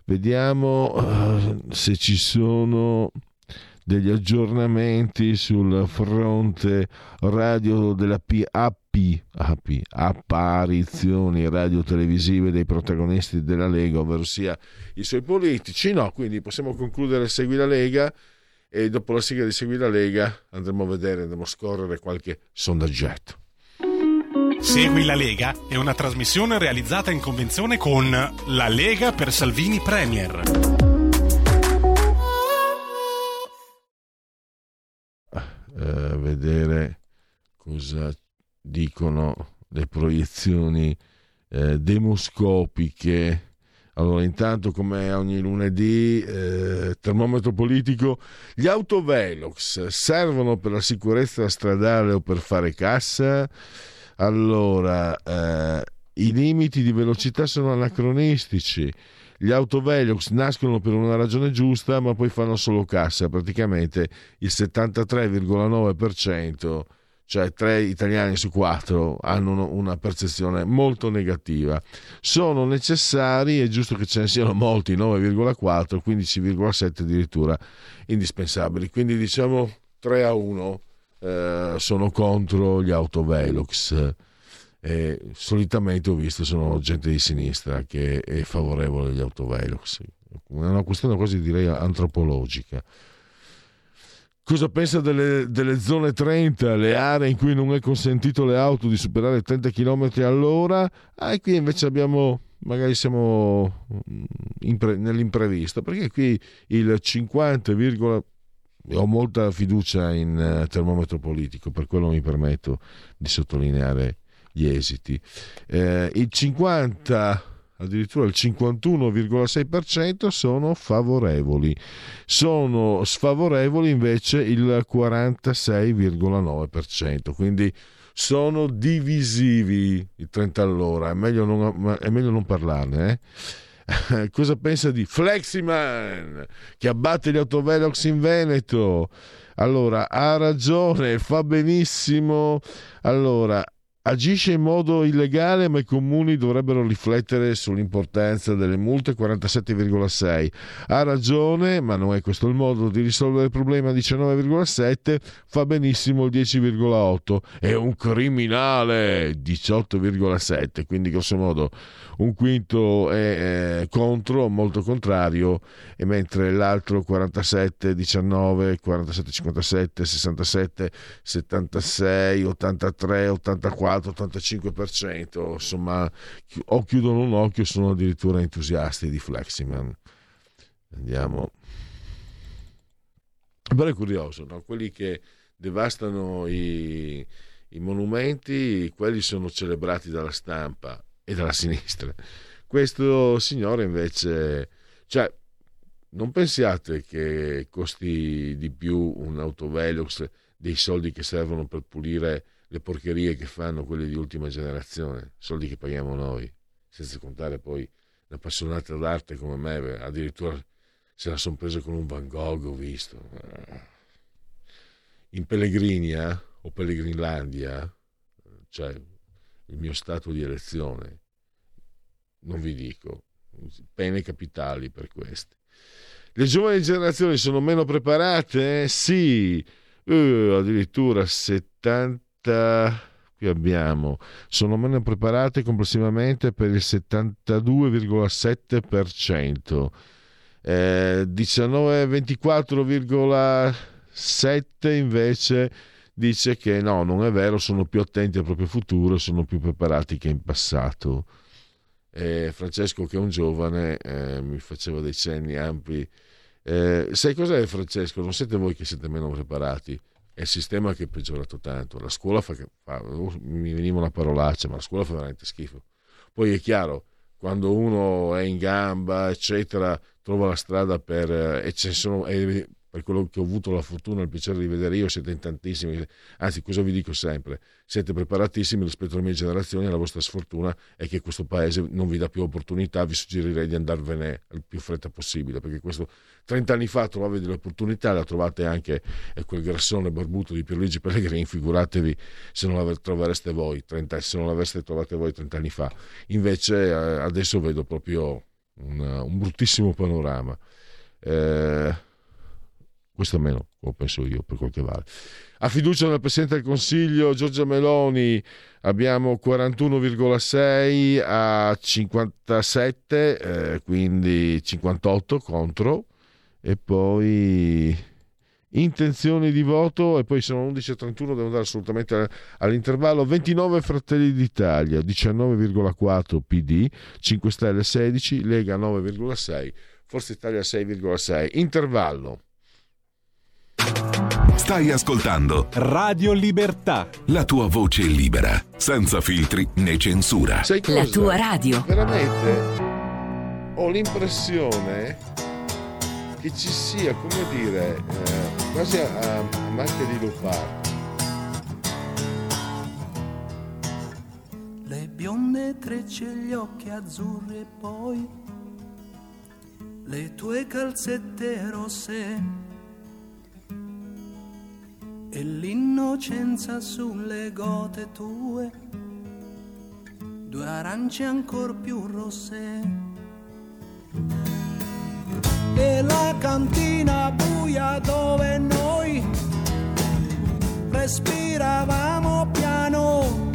Vediamo uh, se ci sono degli aggiornamenti sul fronte radio della PAP, AP, apparizioni radio-televisive dei protagonisti della Lega, ovvero sia i suoi politici. No, quindi possiamo concludere Segui la Lega e dopo la sigla di Segui la Lega andremo a vedere, andremo a scorrere qualche sondaggetto. Segui la Lega è una trasmissione realizzata in convenzione con La Lega per Salvini Premier. Eh, vedere cosa dicono le proiezioni eh, demoscopiche. Allora, intanto, come ogni lunedì, eh, termometro politico, gli autovelox servono per la sicurezza stradale o per fare cassa? Allora, eh, i limiti di velocità sono anacronistici gli autovelox nascono per una ragione giusta, ma poi fanno solo cassa, praticamente il 73,9%, cioè 3 italiani su 4 hanno una percezione molto negativa. Sono necessari, è giusto che ce ne siano molti, 9,4, 15,7 addirittura indispensabili. Quindi diciamo 3 a 1 eh, sono contro gli autovelox. Eh, solitamente ho visto sono gente di sinistra che è favorevole agli autovelox. È una questione quasi direi antropologica. Cosa pensa delle, delle, zone 30, le aree in cui non è consentito alle auto di superare 30 km all'ora? Ah, e qui invece abbiamo, magari siamo mm, impre, nell'imprevisto, perché qui il 50, ho molta fiducia in uh, termometro politico, per quello mi permetto di sottolineare gli esiti. Eh, il 50 addirittura il 51,6% sono favorevoli, sono sfavorevoli invece il 46,9%, quindi sono divisivi i 30 all'ora, è meglio non, è meglio non parlarne. Eh? Cosa pensa di Fleximan che abbatte gli autovelox in Veneto? Allora, ha ragione, fa benissimo. Allora, agisce in modo illegale ma i comuni dovrebbero riflettere sull'importanza delle multe 47,6 ha ragione ma non è questo il modo di risolvere il problema. 19,7 fa benissimo il 10,8 è un criminale 18,7 quindi grosso modo un quinto è eh, contro molto contrario. E mentre l'altro 47 19 47 57 67 76 83 84 84-85%, insomma, o chiudono un occhio sono addirittura entusiasti di Fleximan. Andiamo. Però è curioso, no? quelli che devastano i, i monumenti, quelli sono celebrati dalla stampa e dalla sinistra. Questo signore invece, cioè, non pensiate che costi di più un autovelox dei soldi che servono per pulire le porcherie che fanno quelle di ultima generazione, soldi che paghiamo noi, senza contare poi l'appassionata d'arte come me, addirittura se la sono presa con un Van Gogh, ho visto. In Pellegrinia o Pellegrinlandia, cioè il mio stato di elezione, non vi dico, pene capitali per questi. Le giovani generazioni sono meno preparate? Sì, uh, addirittura 70 qui abbiamo sono meno preparate complessivamente per il 72,7%, eh, 19,24,7% invece dice che no, non è vero, sono più attenti al proprio futuro, sono più preparati che in passato. Eh, Francesco, che è un giovane, eh, mi faceva dei cenni ampi. Eh, sai cos'è Francesco? Non siete voi che siete meno preparati è il sistema che è peggiorato tanto. La scuola fa, fa mi veniva una parolaccia, ma la scuola fa veramente schifo. Poi è chiaro, quando uno è in gamba, eccetera, trova la strada per... e ci sono, e per quello che ho avuto la fortuna e il piacere di vedere io, siete in tantissimi, anzi cosa vi dico sempre, siete preparatissimi rispetto alle mie generazioni, la vostra sfortuna è che questo paese non vi dà più opportunità, vi suggerirei di andarvene il più fretta possibile, perché questo 30 anni fa trovavi delle opportunità, la trovate anche quel grassone barbuto di Pierluigi Pellegrini, figuratevi se non la trovereste voi, 30, se non l'aveste trovate voi 30 anni fa. Invece eh, adesso vedo proprio un, un bruttissimo panorama. Eh, questo almeno lo penso io per quel che vale. A fiducia del Presidente del Consiglio Giorgia Meloni. Abbiamo 41,6 a 57, eh, quindi 58 contro. E poi intenzioni di voto e poi sono 11 a 31 devo andare assolutamente all'intervallo. 29 Fratelli d'Italia 19,4 PD 5 Stelle 16 Lega 9,6 Forza Italia 6,6 intervallo Stai ascoltando Radio Libertà. La tua voce libera, senza filtri né censura. Sai cosa? La tua radio. Veramente ho l'impressione che ci sia, come dire, eh, quasi a, a macchia di leopardo. Le bionde trecce, gli occhi azzurri e poi le tue calzette rosse e l'innocenza sulle gote tue, due arance ancor più rosse. E la cantina buia dove noi respiravamo piano.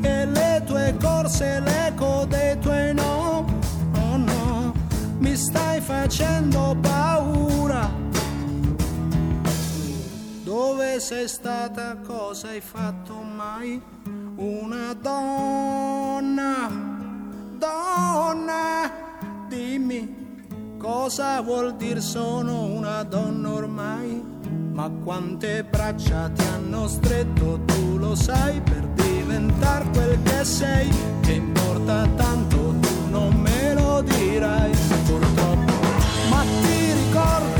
E le tue corse, l'eco dei tuoi no, oh no, mi stai facendo paura dove sei stata? Cosa hai fatto mai? Una donna, donna, dimmi cosa vuol dire sono una donna ormai? Ma quante braccia ti hanno stretto, tu lo sai, per diventare quel che sei, che importa tanto, tu non me lo dirai, purtroppo. Ma ti ricordi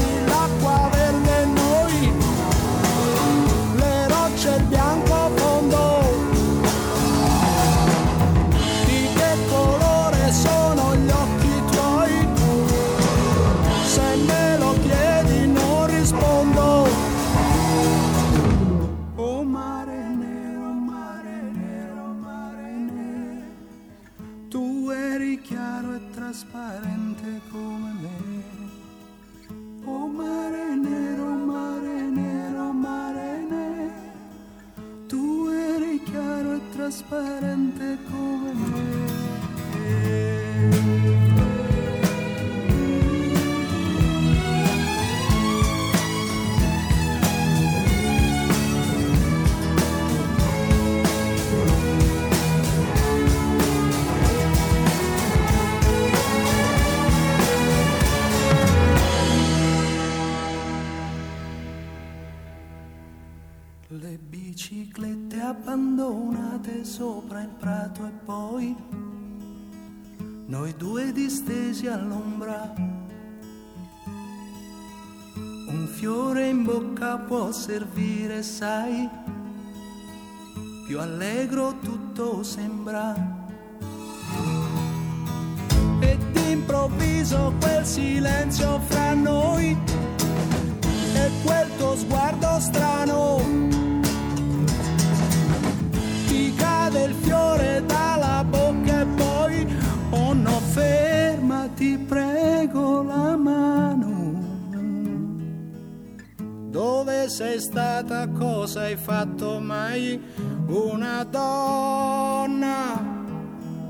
trasparente come me. Oh mare nero, mare nero, mare nero tu eri chiaro e trasparente come me. Prato e poi noi due distesi all'ombra. Un fiore in bocca può servire, sai, più allegro tutto sembra. E d'improvviso quel silenzio fra noi e quel tuo sguardo strano cade il fiore dalla bocca e poi oh no fermati prego la mano. Dove sei stata? Cosa hai fatto mai? Una donna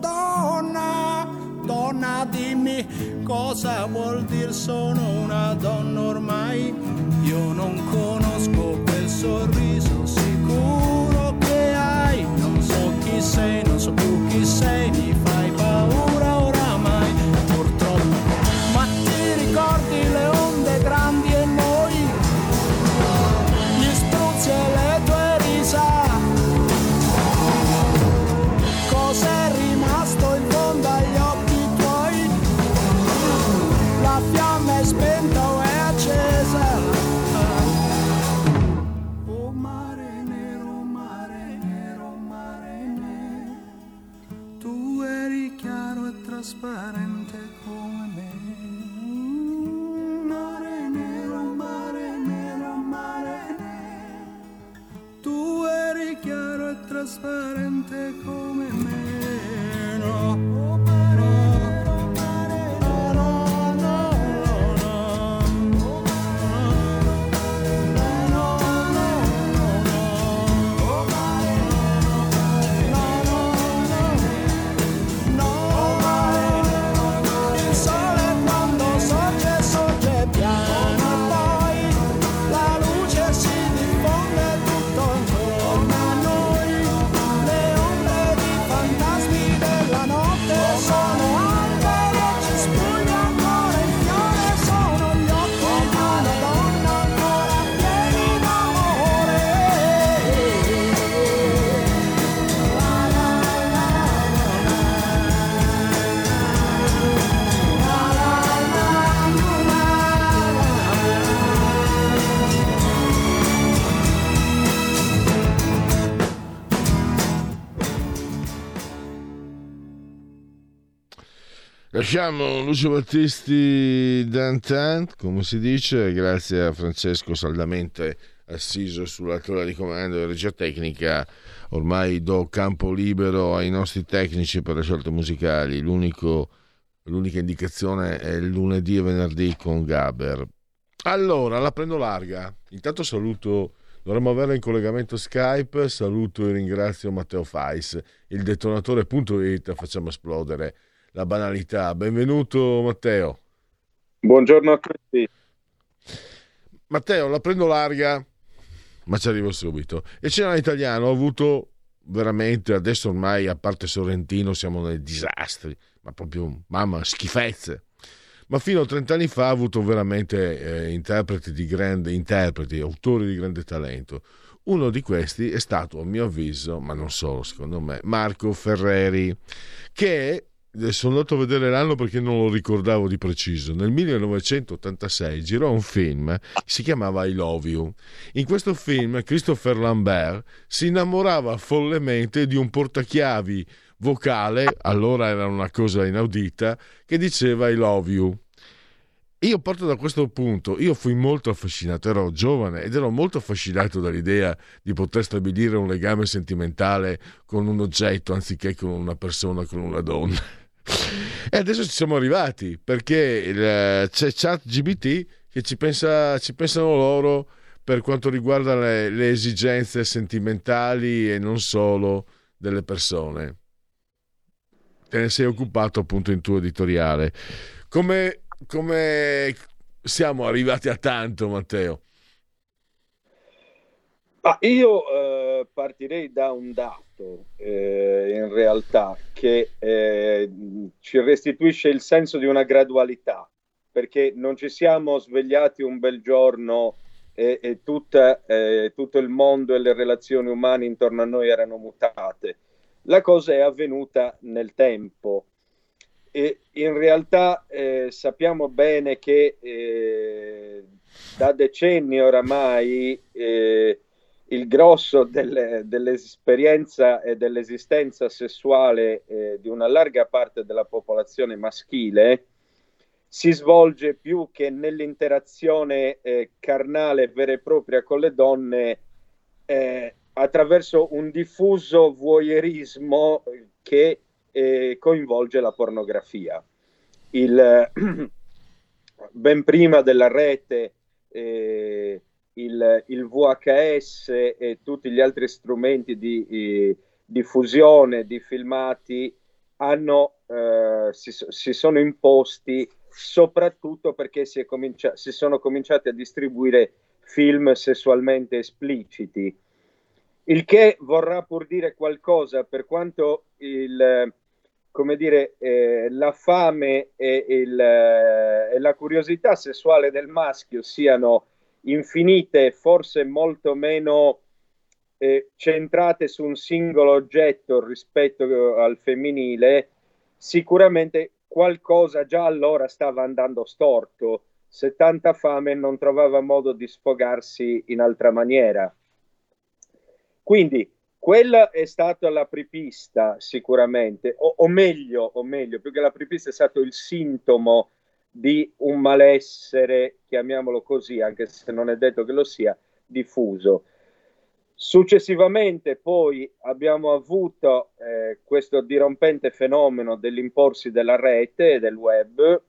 donna donna dimmi cosa vuol dire sono una donna ormai. Io non conosco quel sorriso sicuro sei non so più chi sei mi fai paura trasparente come me. Mare nero, mare nero, mare. Tu eri chiaro e trasparente come me. Lasciamo Lucio Battisti Dantan, come si dice, grazie a Francesco saldamente assiso sulla tolla di comando e regia tecnica. Ormai do campo libero ai nostri tecnici per le scelte musicali. L'unico, l'unica indicazione è lunedì e venerdì con Gaber. Allora, la prendo larga. Intanto saluto, dovremmo avere in collegamento Skype. Saluto e ringrazio Matteo Fais, il detonatore.it. Facciamo esplodere la banalità. Benvenuto Matteo. Buongiorno a tutti. Matteo, la prendo larga, ma ci arrivo subito. E c'era in italiano, ho avuto veramente, adesso ormai a parte Sorrentino siamo nei disastri, ma proprio, mamma, schifezze. Ma fino a 30 anni fa ha avuto veramente eh, interpreti di grande, interpreti, autori di grande talento. Uno di questi è stato, a mio avviso, ma non solo secondo me, Marco Ferreri, che sono andato a vedere l'anno perché non lo ricordavo di preciso. Nel 1986 girò un film, si chiamava I Love You. In questo film Christopher Lambert si innamorava follemente di un portachiavi vocale, allora era una cosa inaudita, che diceva I Love You. Io parto da questo punto, io fui molto affascinato, ero giovane ed ero molto affascinato dall'idea di poter stabilire un legame sentimentale con un oggetto anziché con una persona, con una donna. E adesso ci siamo arrivati perché il, c'è ChatGBT che ci, pensa, ci pensano loro per quanto riguarda le, le esigenze sentimentali e non solo delle persone. Te ne sei occupato appunto in tuo editoriale. Come, come siamo arrivati a tanto, Matteo? Ah, io eh, partirei da un dato, eh, in realtà, che eh, ci restituisce il senso di una gradualità, perché non ci siamo svegliati un bel giorno e, e tutta, eh, tutto il mondo e le relazioni umane intorno a noi erano mutate. La cosa è avvenuta nel tempo e in realtà eh, sappiamo bene che eh, da decenni oramai il grosso delle, dell'esperienza e dell'esistenza sessuale eh, di una larga parte della popolazione maschile si svolge più che nell'interazione eh, carnale vera e propria con le donne eh, attraverso un diffuso voyeurismo che eh, coinvolge la pornografia. Il, ben prima della rete eh, il, il VHS e tutti gli altri strumenti di, di diffusione di filmati hanno, eh, si, si, sono imposti soprattutto perché si, comincia- si, sono cominciati a distribuire film sessualmente espliciti, il che vorrà pur dire qualcosa per quanto il, come dire, eh, la fame e, il, eh, e la curiosità sessuale del maschio siano infinite, forse molto meno eh, centrate su un singolo oggetto rispetto al femminile, sicuramente qualcosa già allora stava andando storto. Se tanta fame non trovava modo di sfogarsi in altra maniera. Quindi Quella è stata la prepista sicuramente, o, o, meglio, o meglio, più che la prepista è stato il sintomo di un malessere, chiamiamolo così, anche se non è detto che lo sia, diffuso. Successivamente poi abbiamo avuto eh, questo dirompente fenomeno dell'imporsi della rete e del web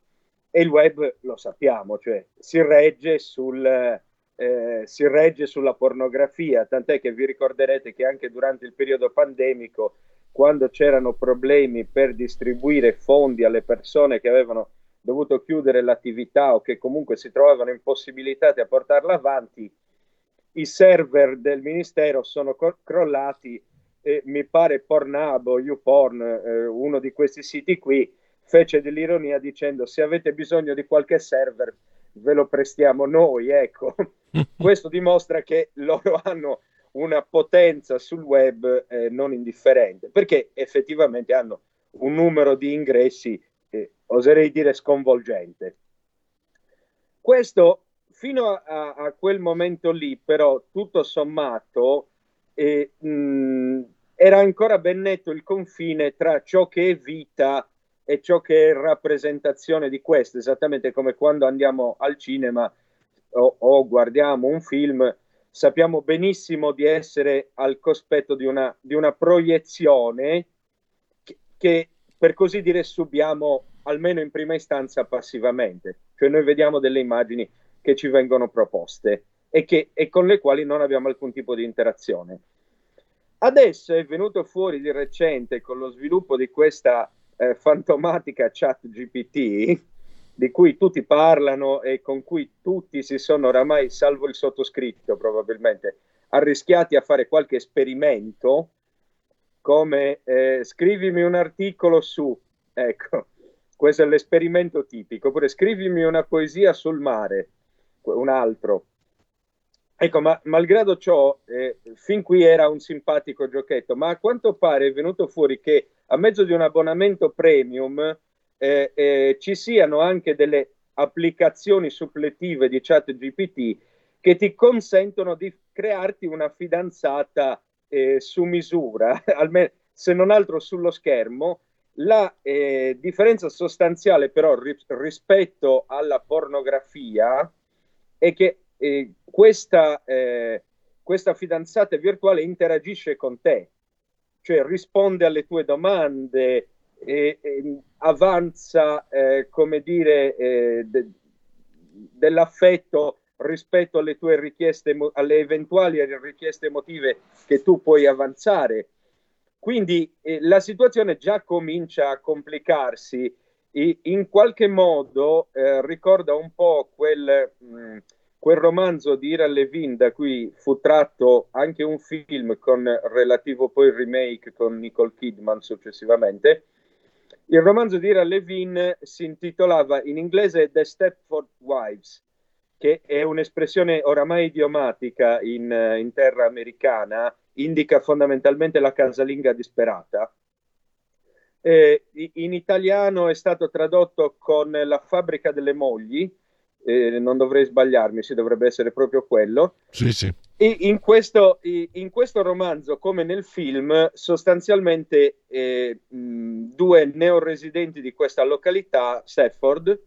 e il web lo sappiamo, cioè si regge, sul, eh, si regge sulla pornografia, tant'è che vi ricorderete che anche durante il periodo pandemico, quando c'erano problemi per distribuire fondi alle persone che avevano dovuto chiudere l'attività o che comunque si trovavano impossibilitati a portarla avanti, i server del ministero sono cro- crollati e mi pare Pornhub o YouPorn, eh, uno di questi siti qui, fece dell'ironia dicendo se avete bisogno di qualche server ve lo prestiamo noi, ecco. Questo dimostra che loro hanno una potenza sul web eh, non indifferente, perché effettivamente hanno un numero di ingressi, eh, oserei dire, sconvolgente. Questo fino a, a, quel momento lì, però, tutto sommato, eh, mh, era ancora ben netto il confine tra ciò che è vita e ciò che è rappresentazione di questo, esattamente come quando andiamo al cinema o, o guardiamo un film, sappiamo benissimo di essere al cospetto di una, di una proiezione che, che, per così dire, subiamo almeno in prima istanza passivamente, cioè noi vediamo delle immagini che ci vengono proposte e, che, e con le quali non abbiamo alcun tipo di interazione. Adesso è venuto fuori di recente con lo sviluppo di questa eh, fantomatica chat GPT di cui tutti parlano e con cui tutti si sono oramai, salvo il sottoscritto probabilmente, arrischiati a fare qualche esperimento come eh, scrivimi un articolo su, ecco, questo è l'esperimento tipico, oppure scrivimi una poesia sul mare, un altro. Ecco, ma malgrado ciò, eh, fin qui era un simpatico giochetto, ma a quanto pare è venuto fuori che a mezzo di un abbonamento premium eh, eh, ci siano anche delle applicazioni suppletive di chat GPT che ti consentono di crearti una fidanzata eh, su misura, almeno se non altro sullo schermo. La eh, differenza sostanziale però ri- rispetto alla pornografia è che eh, questa, eh, questa fidanzata virtuale interagisce con te, cioè risponde alle tue domande, e, avanza, eh, come dire, eh, de, dell'affetto rispetto alle tue richieste, alle eventuali richieste emotive che tu puoi avanzare. Quindi eh, la situazione già comincia a complicarsi. E in qualche modo eh, ricorda un po' quel, mh, mm, quel romanzo di Ira Levin da cui fu tratto anche un film con relativo poi remake con Nicole Kidman successivamente. Il romanzo di Ira Levin si intitolava in inglese The Stepford Wives, che è un'espressione oramai idiomatica in, in terra americana, indica fondamentalmente la casalinga disperata. Eh, in italiano è stato tradotto con La fabbrica delle mogli, eh, non dovrei sbagliarmi, si dovrebbe essere proprio quello. Sì, sì. E in questo, in questo romanzo, come nel film, sostanzialmente eh, mh, due neoresidenti di questa località, Stafford,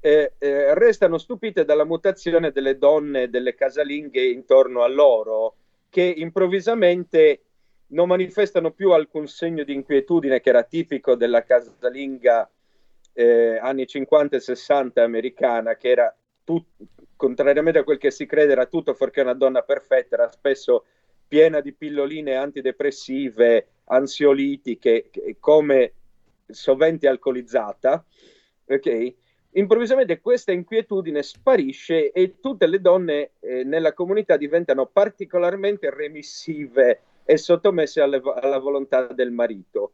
eh, eh, restano stupite dalla mutazione delle donne, delle casalinghe intorno a loro, che improvvisamente non manifestano più alcun segno di inquietudine che era tipico della casalinga eh, anni 50 e 60 americana, che era tut- contrariamente a quel che si crede, era tutto fuorché una donna perfetta, era spesso piena di pilloline antidepressive, ansiolitiche, come sovente alcolizzata. Ok? Improvvisamente questa inquietudine sparisce e tutte le donne eh, nella comunità diventano particolarmente remissive e sottomesse alle, alla volontà del marito.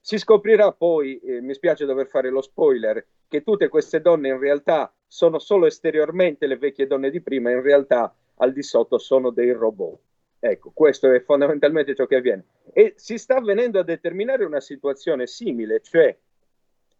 Si scoprirà poi, eh, mi spiace dover fare lo spoiler, che tutte queste donne in realtà sono solo esteriormente le vecchie donne di prima, in realtà al di sotto sono dei robot. Ecco, questo è fondamentalmente ciò che avviene. E si sta venendo a determinare una situazione simile, cioè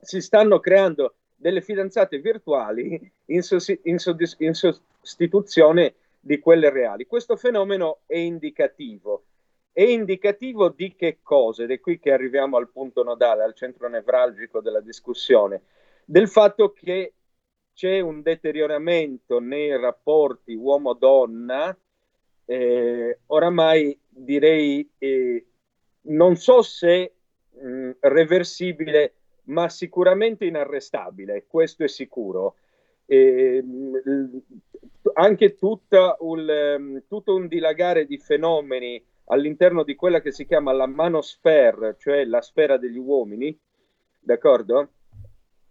si stanno creando delle fidanzate virtuali in, sost- in, soddis- in sostituzione di quelle reali. Questo fenomeno è indicativo è indicativo di che cosa? Ed è qui che arriviamo al punto nodale, al centro nevralgico della discussione, del fatto che c'è un deterioramento nei rapporti uomo-donna, eh, oramai direi eh, non so se mh, reversibile, ma sicuramente inarrestabile, questo è sicuro. Eh, anche tutta un, tutto un dilagare di fenomeni all'interno di quella che si chiama la manosfera, cioè la sfera degli uomini, d'accordo?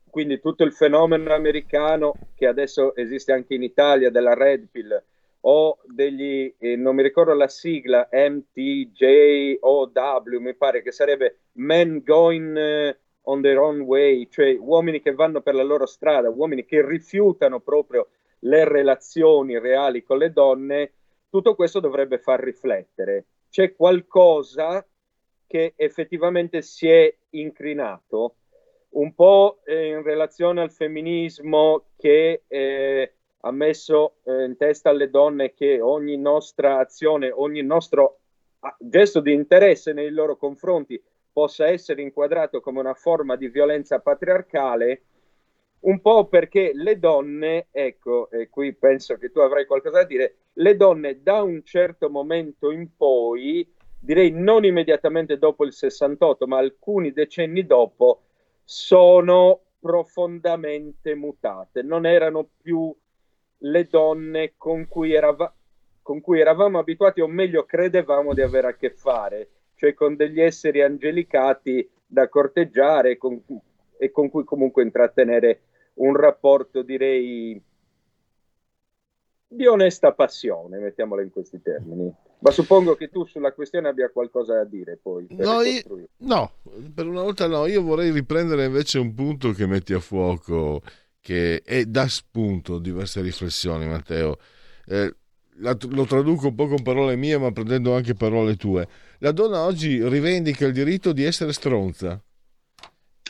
Quindi tutto il fenomeno americano che adesso esiste anche in Italia della Red Pill o degli, eh, non mi ricordo la sigla, MTJOW, mi pare che sarebbe Men Going eh, on Their Own Way, cioè uomini che vanno per la loro strada, uomini che rifiutano proprio le relazioni reali con le donne, tutto questo dovrebbe far riflettere. C'è qualcosa che effettivamente si è incrinato, un po' eh, in relazione al femminismo che eh, ha messo eh, in testa alle donne che ogni nostra azione, ogni nostro ah, gesto di interesse nei loro confronti possa essere inquadrato come una forma di violenza patriarcale, un po' perché le donne, ecco, e qui penso che tu avrai qualcosa da dire, le donne da un certo momento in poi, direi non immediatamente dopo il 68, ma alcuni decenni dopo, sono profondamente mutate. Non erano più le donne con cui, erava- con cui eravamo abituati, o meglio credevamo di avere a che fare, cioè con degli esseri angelicati da corteggiare con, e con cui comunque intrattenere un rapporto, direi, di onesta passione, mettiamola in questi termini. Ma suppongo che tu sulla questione abbia qualcosa da dire poi. No, io, no, per una volta no, io vorrei riprendere invece un punto che metti a fuoco, che è da spunto diverse riflessioni, Matteo. Eh, la, lo traduco un po' con parole mie, ma prendendo anche parole tue. La donna oggi rivendica il diritto di essere stronza.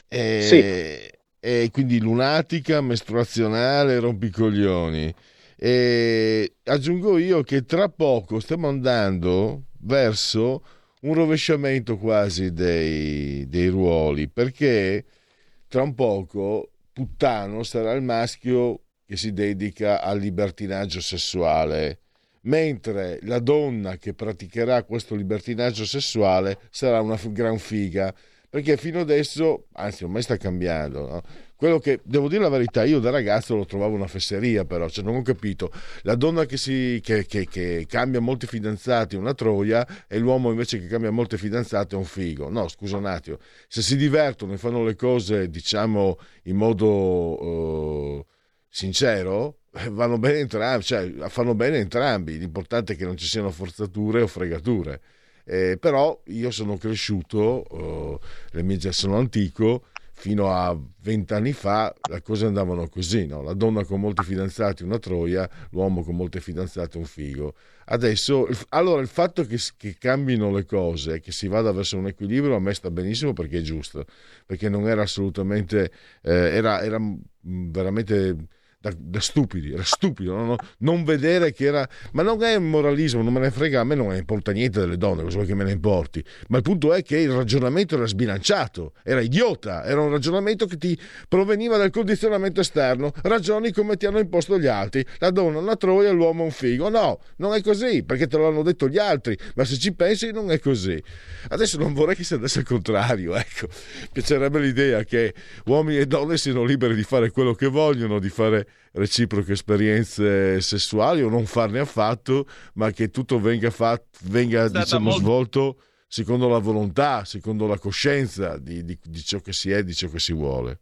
E, sì. e quindi lunatica, mestruazionale, rompicoglioni. E aggiungo io che tra poco stiamo andando verso un rovesciamento quasi dei, dei ruoli, perché tra un poco puttano sarà il maschio che si dedica al libertinaggio sessuale, mentre la donna che praticherà questo libertinaggio sessuale sarà una gran figa, perché fino adesso, anzi ormai sta cambiando, no? quello che devo dire la verità, io da ragazzo lo trovavo una fesseria, però cioè, non ho capito. La donna che, si, che, che, che cambia molti fidanzati è una troia e l'uomo invece che cambia molte fidanzate è un figo. No, scusa un attimo, se si divertono e fanno le cose, diciamo, in modo uh, sincero, eh, vanno bene entrambi, cioè fanno bene entrambi. L'importante è che non ci siano forzature o fregature. Eh, però io sono cresciuto, mie, sono antico fino a vent'anni fa le cose andavano così, no? la donna con molti fidanzati una troia, l'uomo con molte fidanzate un figo. Adesso, allora il fatto che, che cambino le cose, che si vada verso un equilibrio, a me sta benissimo perché è giusto, perché non era assolutamente, eh, era, era veramente da, da stupidi, era stupido no? non vedere che era, ma non è moralismo, non me ne frega, a me non importa niente delle donne, cosa vuoi che me ne importi, ma il punto è che il ragionamento era sbilanciato, era idiota, era un ragionamento che ti proveniva dal condizionamento esterno, ragioni come ti hanno imposto gli altri, la donna una troia, l'uomo un figo, no, non è così, perché te l'hanno detto gli altri, ma se ci pensi non è così. Adesso non vorrei che sia adesso il contrario, ecco, piacerebbe l'idea che uomini e donne siano liberi di fare quello che vogliono, di fare reciproche esperienze sessuali o non farne affatto, ma che tutto venga, fatto, venga diciamo, molto... svolto secondo la volontà, secondo la coscienza di, di, di ciò che si è, di ciò che si vuole.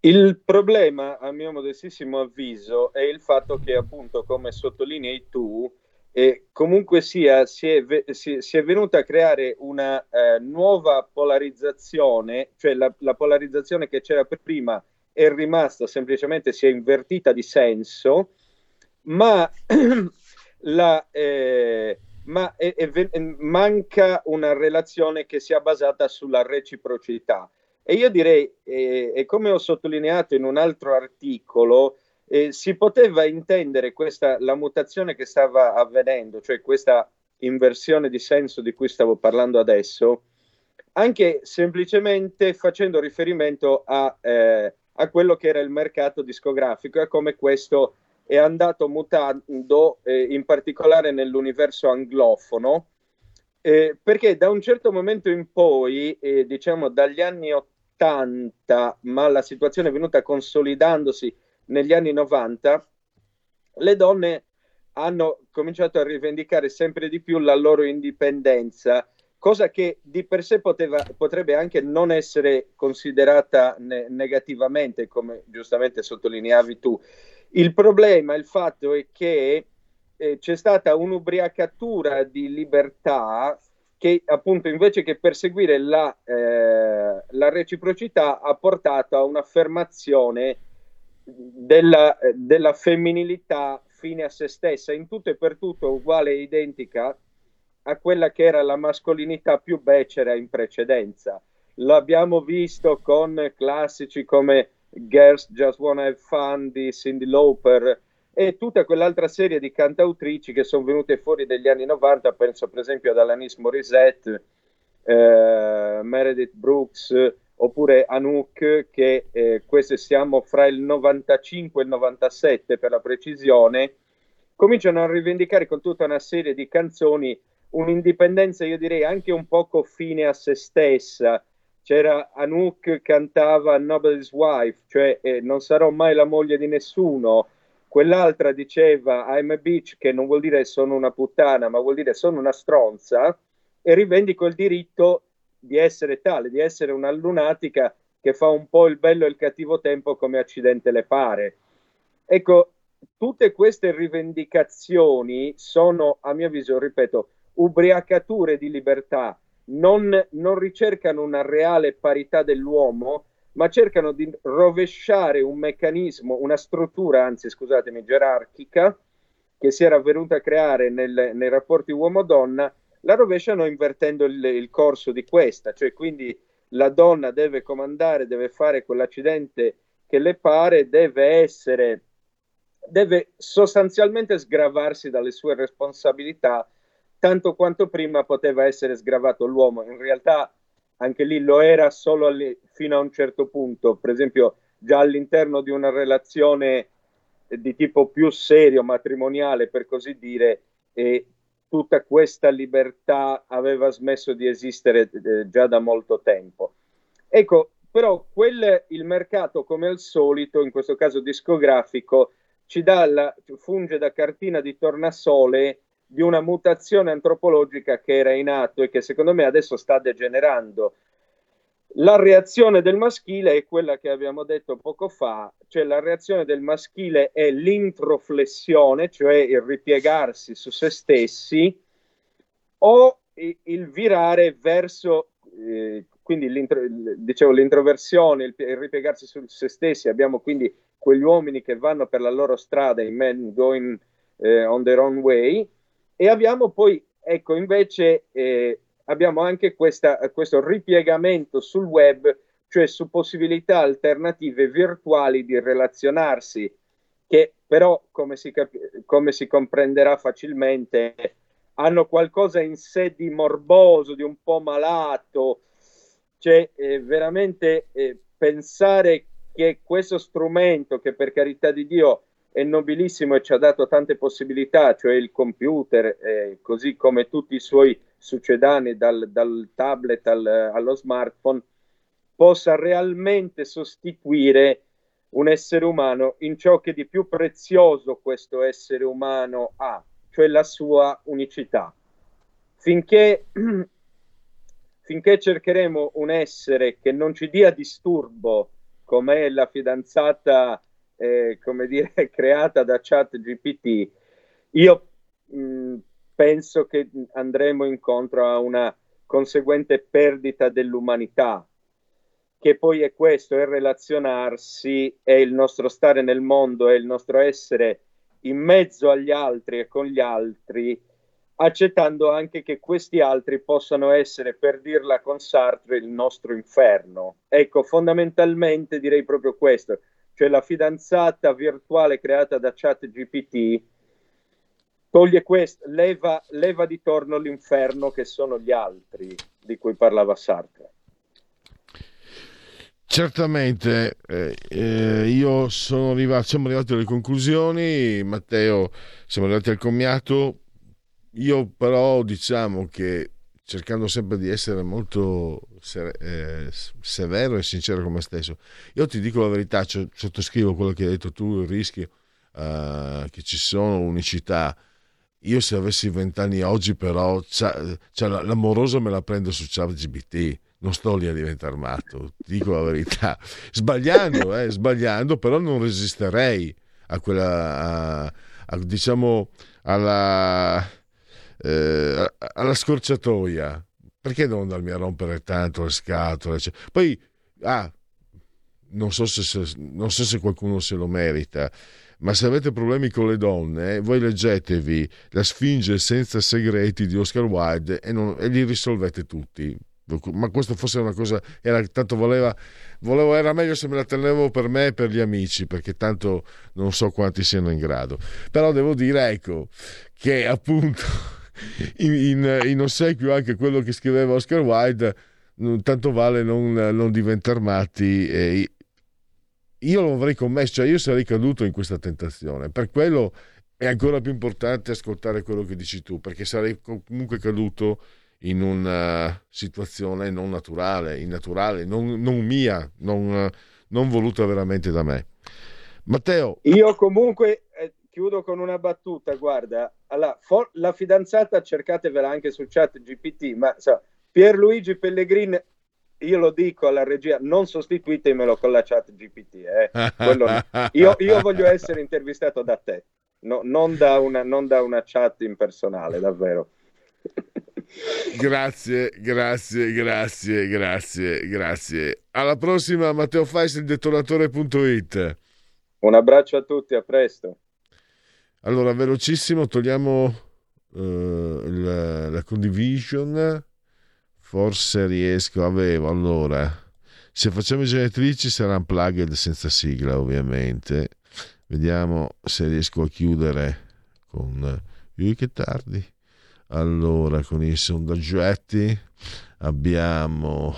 Il problema, a mio modestissimo avviso, è il fatto che, appunto, come sottolinei tu, eh, comunque sia, si è, si, si è, venuta a creare una eh, nuova polarizzazione, cioè la, la, polarizzazione che c'era prima è rimasta semplicemente, si è invertita di senso, ma, la, eh, ma è, è, manca una relazione che sia basata sulla reciprocità. E io direi, eh, e come ho sottolineato in un altro articolo, eh, si poteva intendere questa, la mutazione che stava avvenendo, cioè questa inversione di senso di cui stavo parlando adesso, anche semplicemente facendo riferimento a, eh, a quello che era il mercato discografico e come questo è andato mutando, eh, in particolare nell'universo anglofono, eh, perché da un certo momento in poi, eh, diciamo dagli anni 80, ma la situazione è venuta consolidandosi negli anni 90, le donne hanno cominciato a rivendicare sempre di più la loro indipendenza, cosa che di per sé poteva, potrebbe anche non essere considerata ne- negativamente, come giustamente sottolineavi tu. Il problema, il fatto è che eh, c'è stata un'ubriacatura di libertà che appunto invece che perseguire la, eh, la reciprocità ha portato a un'affermazione della, della femminilità fine a se stessa, in tutto e per tutto uguale e identica a quella che era la mascolinità più becera in precedenza. L'abbiamo visto con classici come Girls Just Wanna Have Fun di Cindy Lauper e tutta quell'altra serie di cantautrici che sono venute fuori negli anni 90, penso per esempio ad Alanis Morissette, eh, Meredith Brooks, oppure Anouk, che eh, queste siamo fra il 95 e il 97 per la precisione, cominciano a rivendicare con tutta una serie di canzoni un'indipendenza, io direi, anche un poco fine a se stessa. C'era Anouk cantava Nobody's Wife, cioè eh, non sarò mai la moglie di nessuno. Quell'altra diceva I'm a bitch, che non vuol dire sono una puttana, ma vuol dire sono una stronza, e rivendico il diritto di essere tale, di essere una lunatica che fa un po' il bello e il cattivo tempo come accidente le pare. Ecco, tutte queste rivendicazioni sono, a mio avviso, ripeto, ubriacature di libertà, non, non ricercano una reale parità dell'uomo, ma cercano di rovesciare un meccanismo, una struttura, anzi scusatemi, gerarchica, che si era venuta a creare nel, nei rapporti uomo-donna la rovesciano invertendo il, il corso di questa, cioè quindi la donna deve comandare, deve fare quell'accidente che le pare, deve essere, deve sostanzialmente sgravarsi dalle sue responsabilità, tanto quanto prima poteva essere sgravato l'uomo. In realtà anche lì lo era solo alli, fino a un certo punto, per esempio già all'interno di una relazione di tipo più serio, matrimoniale per così dire, e tutta questa libertà aveva smesso di esistere eh, già da molto tempo. Ecco, però quel, il mercato, come al solito, in questo caso discografico, ci dà la, funge da cartina di tornasole di una mutazione antropologica che era in atto e che secondo me adesso sta degenerando. La reazione del maschile è quella che abbiamo detto poco fa, cioè la reazione del maschile è l'introflessione, cioè il ripiegarsi su se stessi, o il virare verso, eh, quindi l'intro, dicevo, l'introversione, il, il, ripiegarsi su se stessi. Abbiamo quindi quegli uomini che vanno per la loro strada, i men going eh, on their own way, e abbiamo poi, ecco, invece... Eh, abbiamo anche questa, questo ripiegamento sul web, cioè su possibilità alternative virtuali di relazionarsi, che però, come si, cap- come si comprenderà facilmente, hanno qualcosa in sé di morboso, di un po' malato, cioè eh, veramente eh, pensare che questo strumento, che per carità di Dio è nobilissimo e ci ha dato tante possibilità, cioè il computer, eh, così come tutti i suoi succedani dal, dal tablet al, allo smartphone, possa realmente sostituire un essere umano in ciò che di più prezioso questo essere umano ha, cioè la sua unicità. Finché, finché cercheremo un essere che non ci dia disturbo, come la fidanzata eh, come dire, creata da chat GPT, io mh, penso che andremo incontro a una conseguente perdita dell'umanità, che poi è questo, è relazionarsi, è il nostro stare nel mondo, è il nostro essere in mezzo agli altri e con gli altri, accettando anche che questi altri possano essere, per dirla con Sartre, il nostro inferno. Ecco, fondamentalmente direi proprio questo, cioè la fidanzata virtuale creata da ChatGPT toglie questo, leva, leva di torno l'inferno che sono gli altri di cui parlava Sartre. Certamente, eh, eh, io sono arrivato, siamo arrivati alle conclusioni, Matteo, siamo arrivati al commiato, io però diciamo che cercando sempre di essere molto eh, severo e sincero con me stesso, io ti dico la verità, sottoscrivo quello che hai detto tu, il rischio uh, che ci sono unicità. Io se avessi vent'anni oggi però, cioè, l'amorosa me la prendo su ChatGPT non sto lì a diventare matto, dico la verità, sbagliando, eh, sbagliando, però non resisterei a quella, a, a, diciamo, alla, eh, alla scorciatoia. Perché non andarmi a rompere tanto le scatole? Cioè, poi, ah, non so, se, non so se qualcuno se lo merita, ma se avete problemi con le donne, voi leggetevi La Sfinge senza segreti di Oscar Wilde e, non, e li risolvete tutti ma questo fosse una cosa era tanto voleva, volevo era meglio se me la tenevo per me e per gli amici perché tanto non so quanti siano in grado però devo dire ecco che appunto in, in, in ossequio anche quello che scriveva Oscar Wilde tanto vale non, non diventare matti e io lo avrei commesso cioè io sarei caduto in questa tentazione per quello è ancora più importante ascoltare quello che dici tu perché sarei comunque caduto in una situazione non naturale, innaturale, non, non mia, non, non, voluta veramente da me. Matteo. Io comunque eh, chiudo con una battuta, guarda, allora, for, la fidanzata cercatevela anche su chat GPT, ma so, Pierluigi Pellegrini, io lo dico alla regia, non sostituitemelo con la chat GPT, eh. io, io, voglio essere intervistato da te, no, non, da una, non da una chat impersonale, davvero. Grazie, grazie, grazie, grazie, grazie. Alla prossima, Matteo Fais, il detonatore.it. Un abbraccio a tutti, a presto. Allora, velocissimo, togliamo uh, la, la condivision. Forse riesco, avevo, allora, se facciamo i genetrici sarà un plugin senza sigla, ovviamente. Vediamo se riesco a chiudere con... Ui, che tardi. Allora, con i sondaggetti abbiamo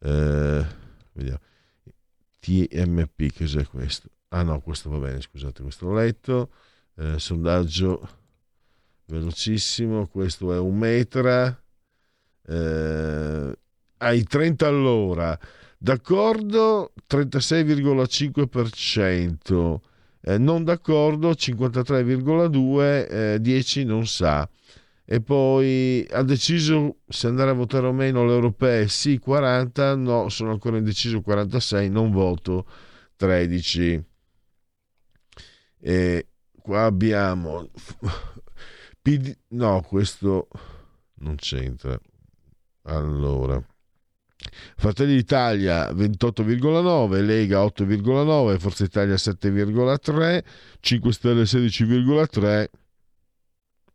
eh, vediamo, TMP, cos'è questo? Ah no, questo va bene, scusate, questo l'ho letto. Eh, sondaggio velocissimo, questo è un metra eh, ai 30 all'ora. D'accordo 36,5%, eh, non d'accordo 53,2, eh, 10 non sa. E poi ha deciso se andare a votare o meno le europee, sì 40, no, sono ancora indeciso 46, non voto 13. E qua abbiamo PD, no, questo non c'entra. Allora Fratelli d'Italia 28,9, Lega 8,9, Forza Italia 7,3, 5 Stelle 16,3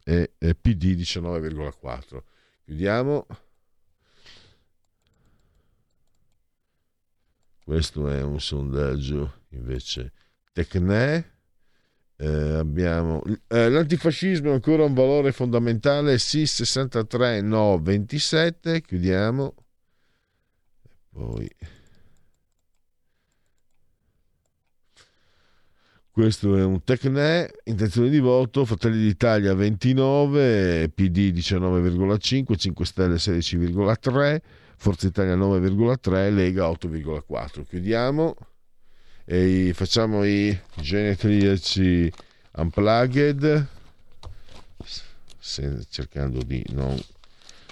e, e PD 19,4. Chiudiamo. Questo è un sondaggio invece Tecne. Eh, abbiamo eh, l'antifascismo è ancora un valore fondamentale sì 63 no 27 chiudiamo poi questo è un Tecne, intenzione di voto, Fratelli d'Italia 29, PD 19,5, 5 Stelle 16,3, Forza Italia 9,3, Lega 8,4. Chiudiamo e facciamo i genetriaci unplugged. Cercando di non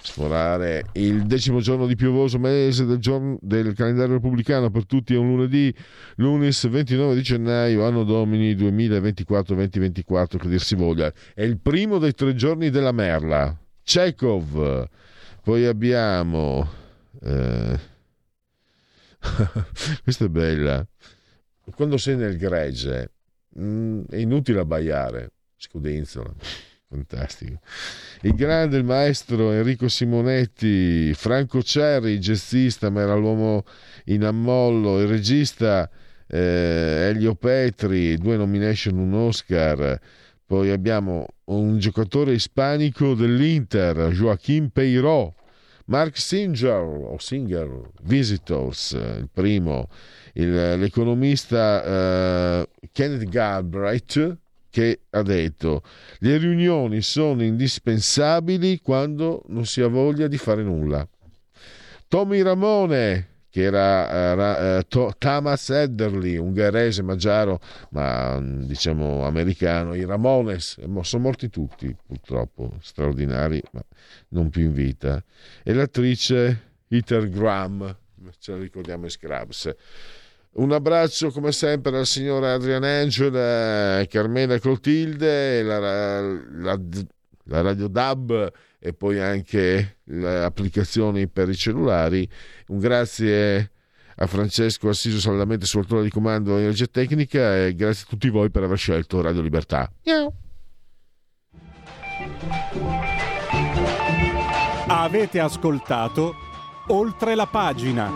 sforare il decimo giorno di piovoso mese del, giorno, del, calendario repubblicano per tutti è un lunedì lunis 29 di gennaio anno domini 2024-2024 che dir si voglia. È il primo dei tre giorni della merla. Chekhov. Poi abbiamo eh... questa è bella quando sei nel gregge mh, mm, è inutile abbaiare scudenzola fantastico. Il grande maestro Enrico Simonetti, Franco Cerri, jazzista, ma era l'uomo in ammollo, il regista eh, Elio Petri, due nomination, un Oscar. Poi abbiamo un giocatore ispanico dell'Inter, Joaquim Peiró, Mark Singer, o Singer, Visitors, il primo, il, l'economista eh, Kenneth Galbraith, che ha detto le riunioni sono indispensabili quando non si ha voglia di fare nulla. Tommy Ramone, che era uh, to, Thomas Ederly, ungherese, maggiaro, ma diciamo americano, i Ramones, sono morti tutti purtroppo, straordinari, ma non più in vita. E l'attrice Heather Graham, ce la ricordiamo in Scrubs. Un abbraccio come sempre alla signora Adrian Angel, Carmela Clotilde, la, la, la Radio DAB e poi anche le applicazioni per i cellulari. Un grazie a Francesco Assiso saldamente sul di comando energia tecnica e grazie a tutti voi per aver scelto Radio Libertà. Ciao. Avete ascoltato oltre la pagina.